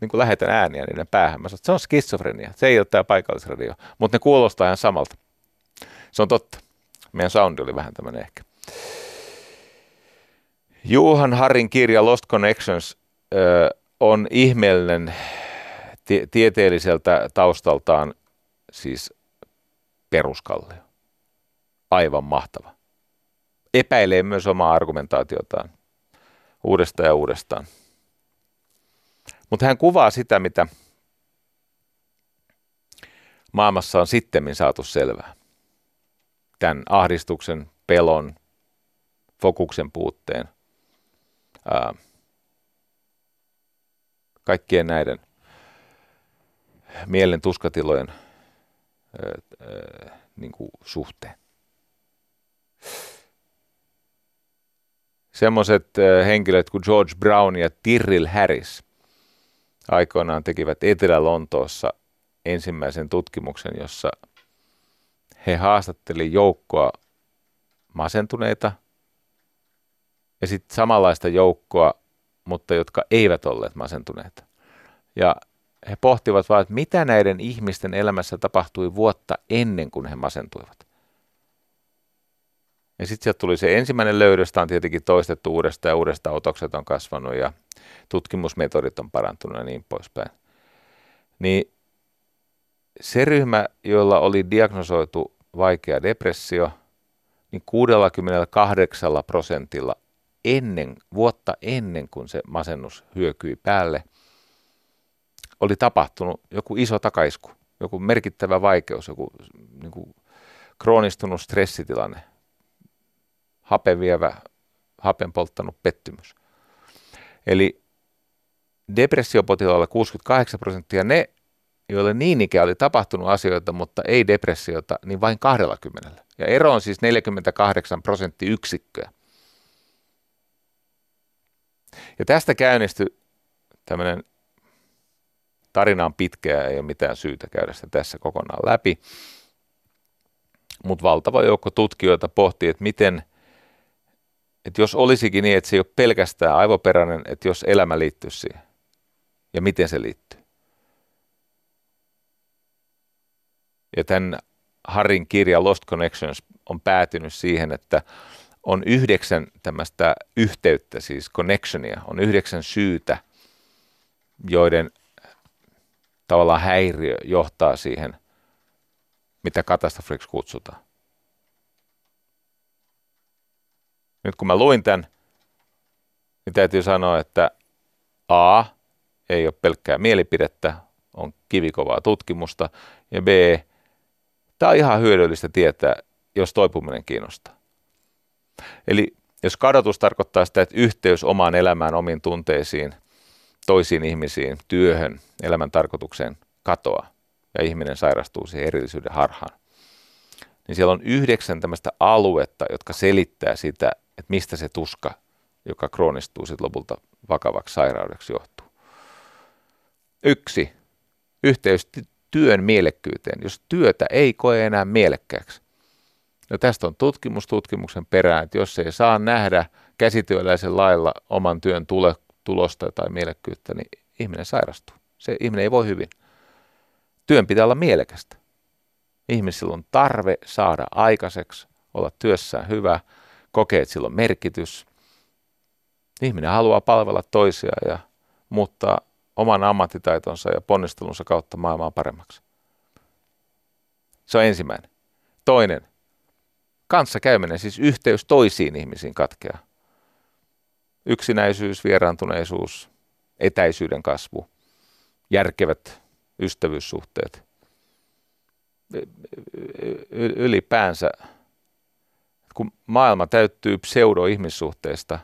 niin kuin lähetän ääniä niiden päähän. Mä sanoin, että se on skitsofrenia, se ei ole tämä paikallisradio, mutta ne kuulostaa ihan samalta. Se on totta. Meidän soundi oli vähän tämmöinen ehkä. Juhan Harin kirja Lost Connections ö, on ihmeellinen tie- tieteelliseltä taustaltaan siis peruskallio. Aivan mahtava. Epäilee myös omaa argumentaatiotaan uudestaan ja uudestaan. Mutta hän kuvaa sitä, mitä maailmassa on sittemmin saatu selvää. Tämän ahdistuksen, pelon, fokuksen puutteen, ää, kaikkien näiden mielen tuskatilojen niin kuin suhteen. Semmoiset henkilöt kuin George Brown ja Tyrrell Harris aikoinaan tekivät Etelä-Lontoossa ensimmäisen tutkimuksen, jossa he haastatteli joukkoa masentuneita ja sitten samanlaista joukkoa, mutta jotka eivät olleet masentuneita. Ja he pohtivat vaan, että mitä näiden ihmisten elämässä tapahtui vuotta ennen kuin he masentuivat. Ja sitten sieltä tuli se ensimmäinen löydös, on tietenkin toistettu uudestaan ja uudestaan otokset on kasvanut ja tutkimusmetodit on parantunut ja niin poispäin. Niin se ryhmä, jolla oli diagnosoitu vaikea depressio, niin 68 prosentilla ennen, vuotta ennen kuin se masennus hyökyi päälle, oli tapahtunut joku iso takaisku, joku merkittävä vaikeus, joku niin kuin, kroonistunut stressitilanne, hapevievä, hapen polttanut pettymys. Eli depressiopotilailla 68 prosenttia, ne, joille niin ikään oli tapahtunut asioita, mutta ei depressiota, niin vain 20. Ja ero on siis 48 prosenttiyksikköä. Ja tästä käynnistyi tämmöinen tarina on pitkä ei ole mitään syytä käydä sitä tässä kokonaan läpi. Mutta valtava joukko tutkijoita pohtii, että miten – että jos olisikin niin, että se ei ole pelkästään aivoperäinen, että jos elämä liittyy siihen ja miten se liittyy. Ja tämän Harin kirja Lost Connections on päätynyt siihen, että on yhdeksän tämmöistä yhteyttä, siis connectionia, on yhdeksän syytä, joiden tavallaan häiriö johtaa siihen, mitä katastrofiksi kutsutaan. Nyt kun mä luin tämän, niin täytyy sanoa, että A, ei ole pelkkää mielipidettä, on kivikovaa tutkimusta, ja B, tämä on ihan hyödyllistä tietää, jos toipuminen kiinnostaa. Eli jos kadotus tarkoittaa sitä, että yhteys omaan elämään, omiin tunteisiin, toisiin ihmisiin, työhön, elämän tarkoitukseen katoaa ja ihminen sairastuu siihen erillisyyden harhaan, niin siellä on yhdeksän tämmöistä aluetta, jotka selittää sitä, että mistä se tuska, joka kroonistuu sitten lopulta vakavaksi sairaudeksi johtuu. Yksi, yhteys työn mielekkyyteen, jos työtä ei koe enää mielekkääksi. No tästä on tutkimus tutkimuksen perään, että jos ei saa nähdä käsityöläisen lailla oman työn tule, tulosta tai mielekkyyttä, niin ihminen sairastuu. Se ihminen ei voi hyvin. Työn pitää olla mielekästä. Ihmisillä on tarve saada aikaiseksi, olla työssään hyvä – kokee, että sillä on merkitys. Ihminen haluaa palvella toisia ja muuttaa oman ammattitaitonsa ja ponnistelunsa kautta maailmaa paremmaksi. Se on ensimmäinen. Toinen. Kanssa käyminen, siis yhteys toisiin ihmisiin katkeaa. Yksinäisyys, vieraantuneisuus, etäisyyden kasvu, järkevät ystävyyssuhteet. Ylipäänsä kun maailma täyttyy pseudo-ihmissuhteista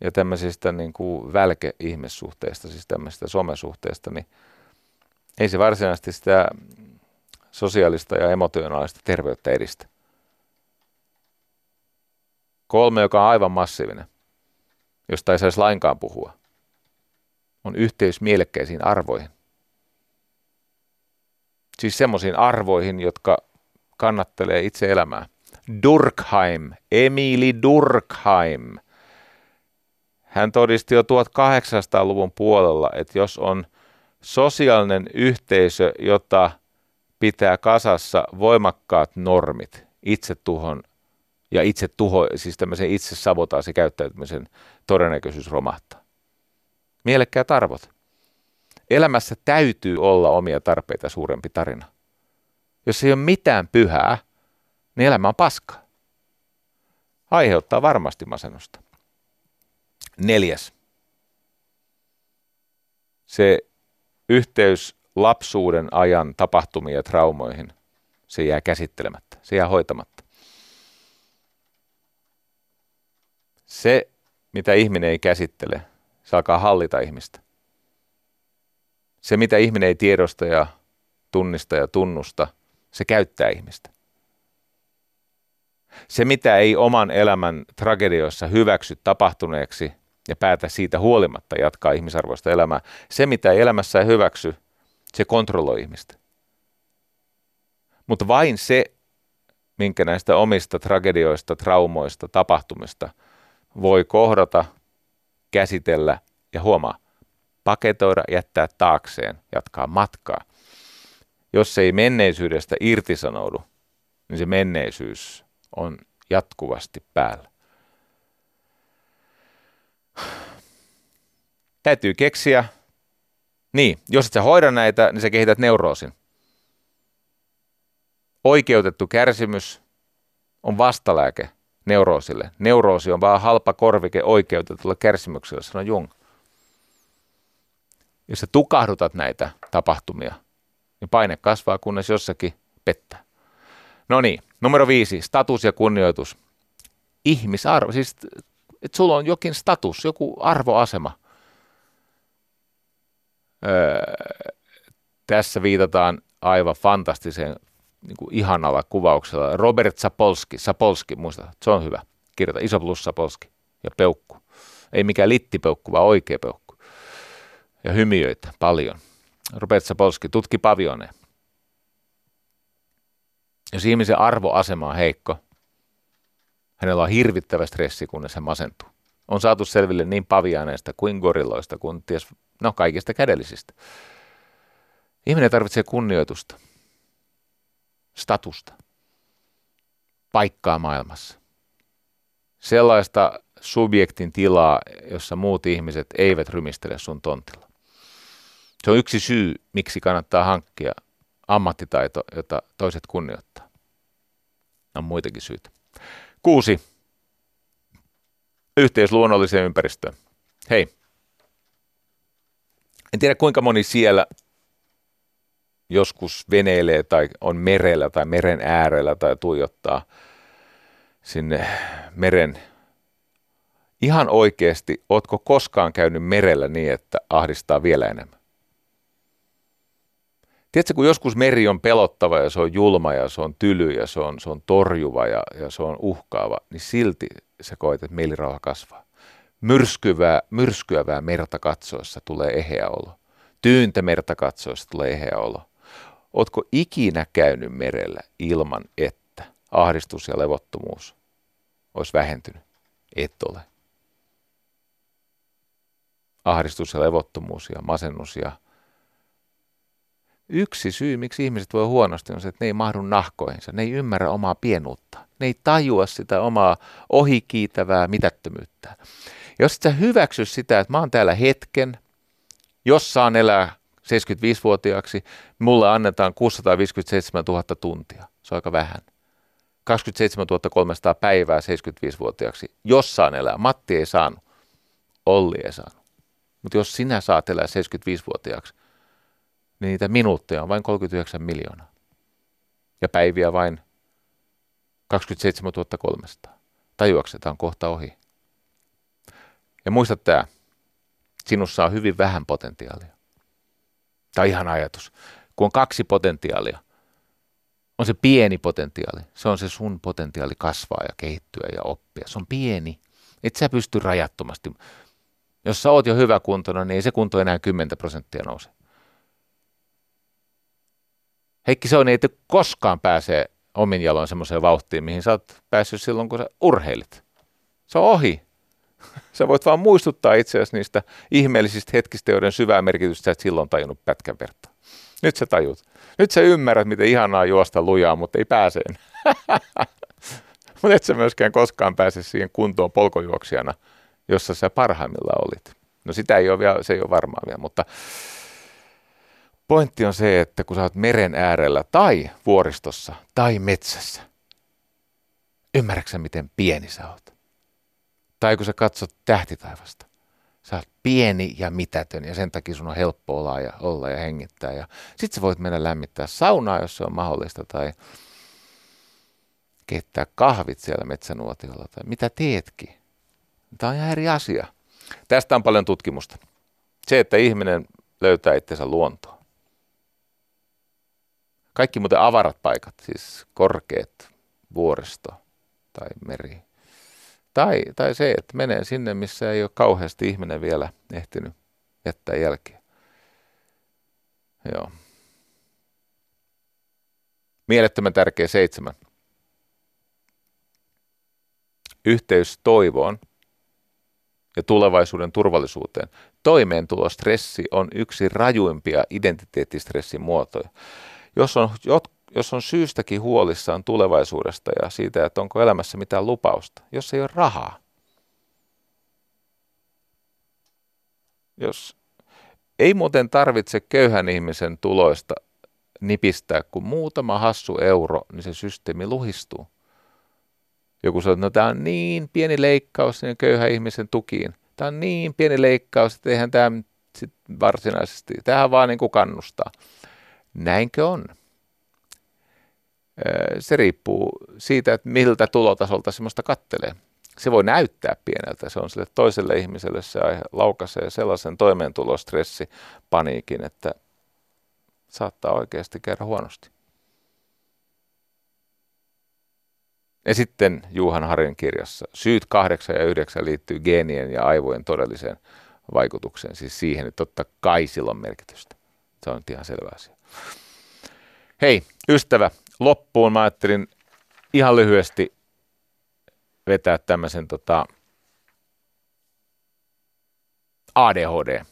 ja tämmöisistä niin kuin välke-ihmissuhteista, siis tämmöisistä somesuhteista, niin ei se varsinaisesti sitä sosiaalista ja emotionaalista terveyttä edistä. Kolme, joka on aivan massiivinen, josta ei saisi lainkaan puhua, on yhteys mielekkäisiin arvoihin. Siis semmoisiin arvoihin, jotka kannattelee itse elämää. Durkheim, Emili Durkheim. Hän todisti jo 1800-luvun puolella, että jos on sosiaalinen yhteisö, jota pitää kasassa voimakkaat normit, itsetuhon ja itse tuho, siis tämmöisen itse sabotaasi käyttäytymisen todennäköisyys romahtaa. Mielekkäät arvot. Elämässä täytyy olla omia tarpeita suurempi tarina. Jos ei ole mitään pyhää, niin elämä on paskaa. Aiheuttaa varmasti masennusta. Neljäs. Se yhteys lapsuuden ajan tapahtumia ja traumoihin, se jää käsittelemättä, se jää hoitamatta. Se, mitä ihminen ei käsittele, se alkaa hallita ihmistä. Se, mitä ihminen ei tiedosta ja tunnista ja tunnusta, se käyttää ihmistä. Se, mitä ei oman elämän tragedioissa hyväksy tapahtuneeksi ja päätä siitä huolimatta jatkaa ihmisarvoista elämää, se, mitä ei elämässä ei hyväksy, se kontrolloi ihmistä. Mutta vain se, minkä näistä omista tragedioista, traumoista, tapahtumista voi kohdata, käsitellä ja huomaa, paketoida, jättää taakseen, jatkaa matkaa. Jos se ei menneisyydestä irtisanoudu, niin se menneisyys on jatkuvasti päällä. Täytyy keksiä. Niin, jos et sä hoida näitä, niin sä kehität neuroosin. Oikeutettu kärsimys on vastalääke neuroosille. Neuroosi on vaan halpa korvike oikeutetulla kärsimyksellä, sanoo Jung. Jos sä tukahdutat näitä tapahtumia, niin paine kasvaa, kunnes jossakin pettää. No niin, numero viisi, status ja kunnioitus. Ihmisarvo, siis että sulla on jokin status, joku arvoasema. Öö, tässä viitataan aivan fantastiseen niin kuin ihanalla kuvauksella. Robert Sapolski, Sapolski, muista, se on hyvä. Kirjoita iso plus Sapolski ja peukku. Ei mikään littipeukku, vaan oikea peukku. Ja hymiöitä paljon. Robert Sapolski tutki pavioneja. Jos ihmisen arvoasema on heikko, hänellä on hirvittävä stressi, kunnes hän masentuu. On saatu selville niin paviaaneista kuin gorilloista kuin ties, no kaikista kädellisistä. Ihminen tarvitsee kunnioitusta, statusta, paikkaa maailmassa. Sellaista subjektin tilaa, jossa muut ihmiset eivät rymistele sun tontilla. Se on yksi syy, miksi kannattaa hankkia ammattitaito, jota toiset kunnioittaa. On muitakin syitä. Kuusi. Yhteys luonnolliseen ympäristöön. Hei. En tiedä kuinka moni siellä joskus veneilee tai on merellä tai meren äärellä tai tuijottaa sinne meren. Ihan oikeasti, ootko koskaan käynyt merellä niin, että ahdistaa vielä enemmän? Tiedätkö, kun joskus meri on pelottava ja se on julma ja se on tyly ja se on, se on torjuva ja, ja se on uhkaava, niin silti sä koet, että mielirauha kasvaa. Myrskyvää, myrskyävää merta katsoessa tulee eheä olo. Tyyntä merta katsoessa tulee eheä olo. Ootko ikinä käynyt merellä ilman, että ahdistus ja levottomuus olisi vähentynyt? Et ole. Ahdistus ja levottomuus ja masennus ja Yksi syy, miksi ihmiset voi huonosti, on se, että ne ei mahdu nahkoihinsa. Ne ei ymmärrä omaa pienuutta. Ne ei tajua sitä omaa ohikiitävää mitättömyyttä. Jos sä hyväksy sitä, että mä oon täällä hetken, jos saan elää 75-vuotiaaksi, mulle annetaan 657 000 tuntia. Se on aika vähän. 27 300 päivää 75-vuotiaaksi, jos saan elää. Matti ei saanut, Olli ei saanut. Mutta jos sinä saat elää 75-vuotiaaksi, niin niitä minuutteja on vain 39 miljoonaa. Ja päiviä vain 27 300. Tajuaksetaan kohta ohi. Ja muista tämä, sinussa on hyvin vähän potentiaalia. Tämä on ihan ajatus. Kun on kaksi potentiaalia, on se pieni potentiaali. Se on se sun potentiaali kasvaa ja kehittyä ja oppia. Se on pieni. Et sä pysty rajattomasti. Jos sä oot jo hyvä kuntona, niin ei se kunto enää 10 prosenttia nouse. Heikki Soini ei koskaan pääse omin jaloin semmoiseen vauhtiin, mihin sä oot päässyt silloin, kun sä urheilit. Se on ohi. Sä voit vaan muistuttaa itseäsi niistä ihmeellisistä hetkistä, joiden syvää merkitystä sä et silloin tajunnut pätkän verta. Nyt sä tajut. Nyt sä ymmärrät, miten ihanaa juosta lujaa, mutta ei pääse mutta et sä myöskään koskaan pääse siihen kuntoon polkojuoksijana, jossa sä parhaimmillaan olit. No sitä ei ole vielä, se ei ole varmaa vielä, mutta pointti on se, että kun sä oot meren äärellä tai vuoristossa tai metsässä, ymmärräksä miten pieni sä oot? Tai kun sä katsot tähtitaivasta, sä oot pieni ja mitätön ja sen takia sun on helppo olla ja, olla ja hengittää. Ja sit sä voit mennä lämmittää saunaa, jos se on mahdollista, tai keittää kahvit siellä metsänuotiolla, tai mitä teetkin. Tämä on ihan eri asia. Tästä on paljon tutkimusta. Se, että ihminen löytää itsensä luontoon. Kaikki muuten avarat paikat, siis korkeat, vuoristo tai meri. Tai, tai se, että menee sinne, missä ei ole kauheasti ihminen vielä ehtinyt jättää jälkeä. Joo. Mielettömän tärkeä seitsemän. Yhteys toivoon ja tulevaisuuden turvallisuuteen. Toimeentulostressi on yksi rajuimpia identiteettistressin muotoja. Jos on, jos on syystäkin huolissaan tulevaisuudesta ja siitä, että onko elämässä mitään lupausta, jos ei ole rahaa, jos ei muuten tarvitse köyhän ihmisen tuloista nipistää, kun muutama hassu euro, niin se systeemi luhistuu. Joku sanoo, että no tämä on niin pieni leikkaus niin köyhän ihmisen tukiin. Tämä on niin pieni leikkaus, että eihän tämä sit varsinaisesti, tähän vaan niin kuin kannustaa. Näinkö on? Se riippuu siitä, että miltä tulotasolta semmoista kattelee. Se voi näyttää pieneltä, se on sille toiselle ihmiselle se laukaisee sellaisen toimeentulostressi, paniikin, että saattaa oikeasti käydä huonosti. Ja sitten Juhan Harin kirjassa syyt kahdeksan ja yhdeksän liittyy geenien ja aivojen todelliseen vaikutukseen, siis siihen, että totta kai sillä on merkitystä. Se on ihan selvä asia. Hei, ystävä, loppuun mä ajattelin ihan lyhyesti vetää tämmöisen tota ADHD-tarinan.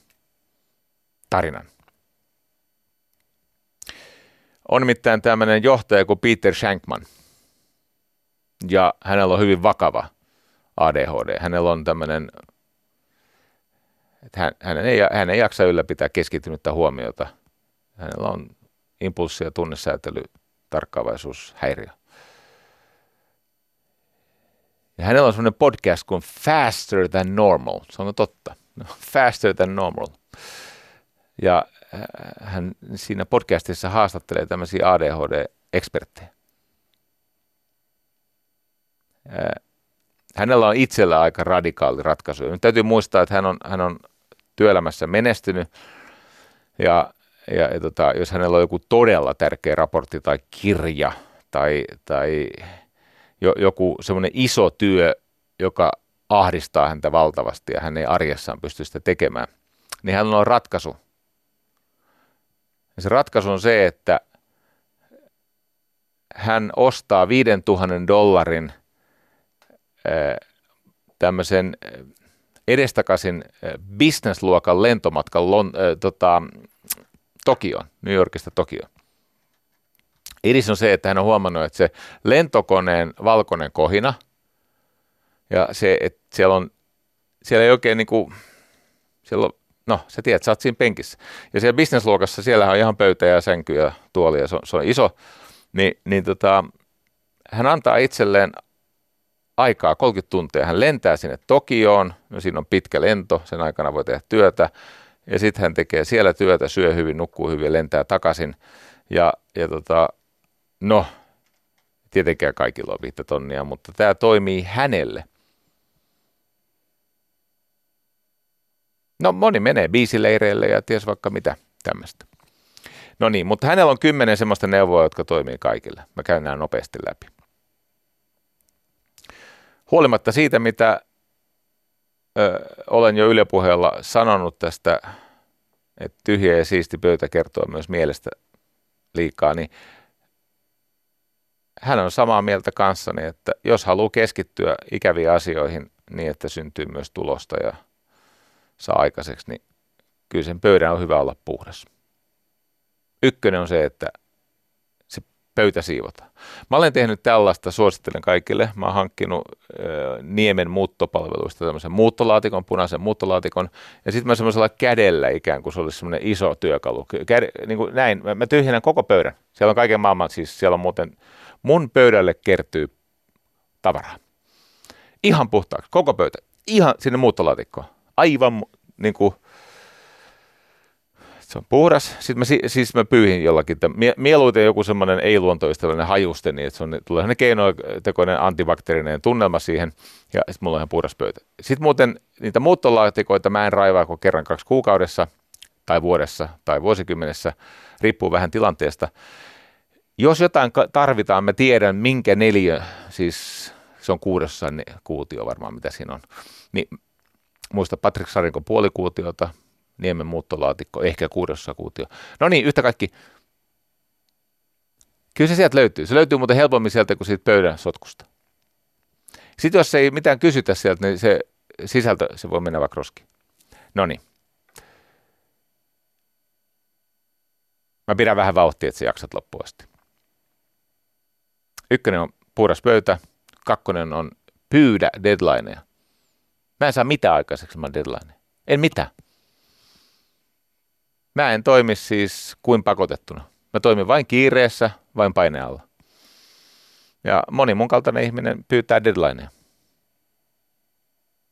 On nimittäin tämmöinen johtaja kuin Peter Shankman – ja hänellä on hyvin vakava ADHD. Hänellä on tämmöinen, että hän, hän, ei, hän ei jaksa ylläpitää keskittynyttä huomiota. Hänellä on impulssi- ja tunnesäätely, tarkkaavaisuushäiriö. Ja hänellä on semmoinen podcast kuin Faster Than Normal. Se on totta. No, faster Than Normal. Ja äh, hän siinä podcastissa haastattelee tämmöisiä ADHD-eksperttejä hänellä on itsellä aika radikaali ratkaisu. Nyt täytyy muistaa, että hän on, hän on työelämässä menestynyt ja, ja, ja tota, jos hänellä on joku todella tärkeä raportti tai kirja tai, tai jo, joku semmoinen iso työ, joka ahdistaa häntä valtavasti ja hän ei arjessaan pysty sitä tekemään, niin hänellä on ratkaisu. Ja se ratkaisu on se, että hän ostaa 5000 dollarin – tämmöisen edestakaisin bisnesluokan lentomatkan Lon, tota, Tokioon, New Yorkista Tokioon. Idis on se, että hän on huomannut, että se lentokoneen valkoinen kohina ja se, että siellä on, siellä ei oikein niin kuin, siellä on, no sä tiedät, sä oot siinä penkissä. Ja siellä bisnesluokassa siellä on ihan pöytä ja sänky ja tuoli ja se on, se on iso, Ni, niin tota, hän antaa itselleen aikaa 30 tuntia. Hän lentää sinne Tokioon, no siinä on pitkä lento, sen aikana voi tehdä työtä, ja sitten hän tekee siellä työtä, syö hyvin, nukkuu hyvin lentää takaisin. Ja, ja tota, no, tietenkään kaikilla on viittä tonnia, mutta tämä toimii hänelle. No moni menee biisileireille ja ties vaikka mitä tämmöistä. No niin, mutta hänellä on kymmenen semmoista neuvoa, jotka toimii kaikille. Mä käyn nämä nopeasti läpi huolimatta siitä, mitä ö, olen jo ylepuheella sanonut tästä, että tyhjä ja siisti pöytä kertoo myös mielestä liikaa, niin hän on samaa mieltä kanssani, että jos haluaa keskittyä ikäviin asioihin niin, että syntyy myös tulosta ja saa aikaiseksi, niin kyllä sen pöydän on hyvä olla puhdas. Ykkönen on se, että pöytä siivotaan. Mä olen tehnyt tällaista, suosittelen kaikille. Mä oon hankkinut äh, Niemen muuttopalveluista tämmöisen muuttolaatikon, punaisen muuttolaatikon, ja sitten mä semmoisella kädellä ikään kuin se olisi semmoinen iso työkalu. Käde, niin kuin näin, mä, mä tyhjennän koko pöydän. Siellä on kaiken maailman, siis siellä on muuten, mun pöydälle kertyy tavaraa. Ihan puhtaaksi, koko pöytä, ihan sinne muuttolaatikkoon. Aivan niin kuin, se on puhdas. Sitten mä, siis mä pyyhin jollakin, mie, mieluiten joku semmoinen ei-luontoystävällinen hajuste, niin että se on, tulee sellainen keinotekoinen antibakteerinen tunnelma siihen, ja sitten mulla on ihan puhdas pöytä. Sitten muuten niitä muuttolaatikoita mä en raivaa kuin kerran kaksi kuukaudessa, tai vuodessa, tai vuosikymmenessä, riippuu vähän tilanteesta. Jos jotain tarvitaan, mä tiedän minkä neljä, siis se on kuudessa kuutio varmaan, mitä siinä on, niin muista Patrick Sarinko puolikuutiota, Niemen muuttolaatikko, ehkä kuudossa kuutio. No niin, yhtä kaikki. Kyllä se sieltä löytyy. Se löytyy muuten helpommin sieltä kuin siitä pöydän sotkusta. Sitten jos ei mitään kysytä sieltä, niin se sisältö, se voi mennä vaikka roskiin. No niin. Mä pidän vähän vauhtia, että sä jaksat loppuun asti. Ykkönen on puhdas pöytä, kakkonen on pyydä deadlineja. Mä en saa mitään aikaiseksi mä deadline. En mitään. Mä en toimi siis kuin pakotettuna. Mä toimin vain kiireessä, vain painealla. Ja moni mun kaltainen ihminen pyytää deadlineja.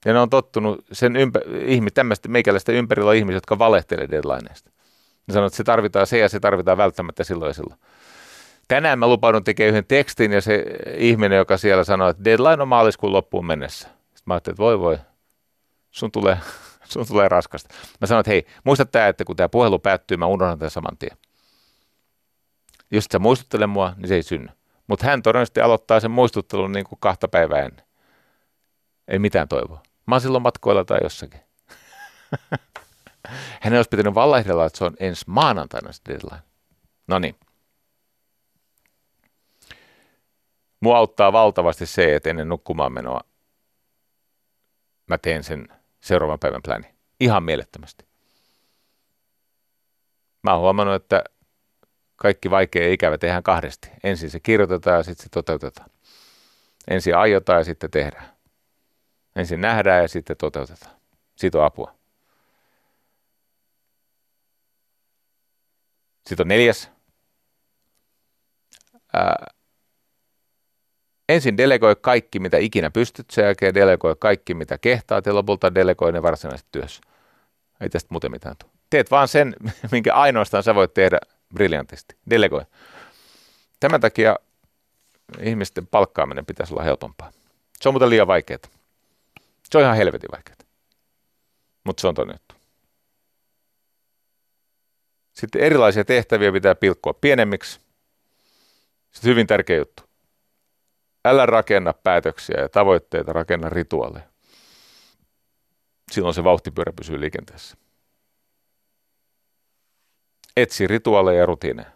Ja ne on tottunut sen ympä, ihmi, tämmöistä meikäläistä ympärillä on ihmisiä, jotka valehtelee deadlineista. Ne sanoo, että se tarvitaan se ja se tarvitaan välttämättä silloin ja silloin. Tänään mä lupaudun tekemään yhden tekstin ja se ihminen, joka siellä sanoo, että deadline on maaliskuun loppuun mennessä. Sitten mä ajattelin, että voi voi, sun tulee sun tulee raskasta. Mä sanoin, että hei, muista tämä, että kun tämä puhelu päättyy, mä unohdan tämän saman tien. Jos sä muistuttele mua, niin se ei synny. Mutta hän todennäköisesti aloittaa sen muistuttelun niin kuin kahta päivää ennen. Ei mitään toivoa. Mä oon silloin matkoilla tai jossakin. Hänen olisi pitänyt vallaihdella, että se on ensi maanantaina se deadline. No niin. Mua auttaa valtavasti se, että ennen nukkumaan menoa mä teen sen seuraavan päivän pläni. Ihan mielettömästi. Mä oon huomannut, että kaikki vaikea ja ikävä tehdään kahdesti. Ensin se kirjoitetaan ja sitten se toteutetaan. Ensin aiotaan ja sitten tehdään. Ensin nähdään ja sitten toteutetaan. Siitä on apua. Sitten on neljäs. Ää, ensin delegoi kaikki, mitä ikinä pystyt, sen jälkeen delegoi kaikki, mitä kehtaat ja lopulta delegoi ne varsinaisesti työssä. Ei tästä muuten mitään tule. Teet vaan sen, minkä ainoastaan sä voit tehdä briljantisti. Delegoi. Tämän takia ihmisten palkkaaminen pitäisi olla helpompaa. Se on muuten liian vaikeaa. Se on ihan helvetin vaikeaa. Mutta se on toinen juttu. Sitten erilaisia tehtäviä pitää pilkkoa pienemmiksi. Sitten hyvin tärkeä juttu. Älä rakenna päätöksiä ja tavoitteita, rakenna rituaaleja. Silloin se vauhtipyörä pysyy liikenteessä. Etsi rituaaleja ja rutiineja.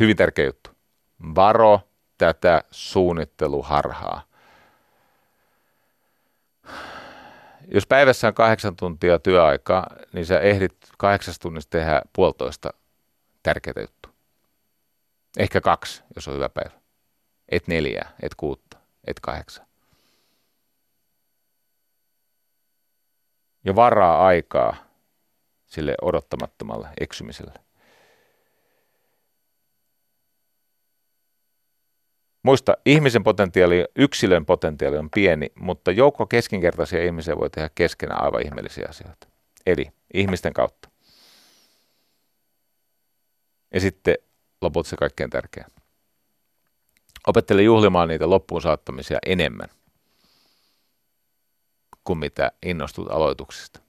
Hyvin tärkeä juttu. Varo tätä suunnitteluharhaa. Jos päivässä on kahdeksan tuntia työaikaa, niin sä ehdit kahdeksasta tunnista tehdä puolitoista tärkeää juttua. Ehkä kaksi, jos on hyvä päivä. Et neljää, et kuutta, et kahdeksan. Ja varaa aikaa sille odottamattomalle eksymiselle. Muista, ihmisen potentiaali, yksilön potentiaali on pieni, mutta joukko keskinkertaisia ihmisiä voi tehdä keskenään aivan ihmeellisiä asioita. Eli ihmisten kautta. Ja sitten lopulta se kaikkein tärkeä. Opettele juhlimaan niitä loppuun saattamisia enemmän kuin mitä innostut aloituksesta.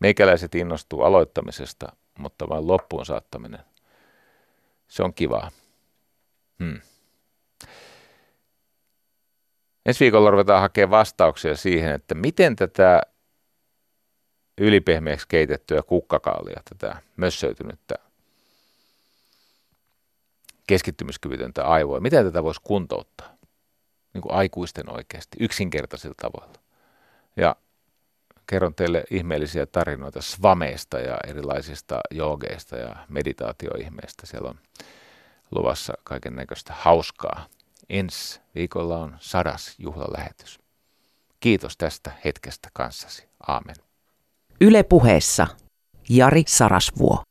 Meikäläiset innostuu aloittamisesta, mutta vain loppuun saattaminen, se on kivaa. Hmm. Ensi viikolla ruvetaan hakemaan vastauksia siihen, että miten tätä ylipehmeäksi keitettyä kukkakaalia, tätä mössöitynyttä keskittymiskyvytöntä aivoa. Miten tätä voisi kuntouttaa? Niin kuin aikuisten oikeasti, yksinkertaisilla tavoilla. Ja kerron teille ihmeellisiä tarinoita svameista ja erilaisista joogeista ja meditaatioihmeistä. Siellä on luvassa kaiken näköistä hauskaa. Ensi viikolla on sadas juhlalähetys. Kiitos tästä hetkestä kanssasi. Aamen. Yle puheessa Jari Sarasvuo.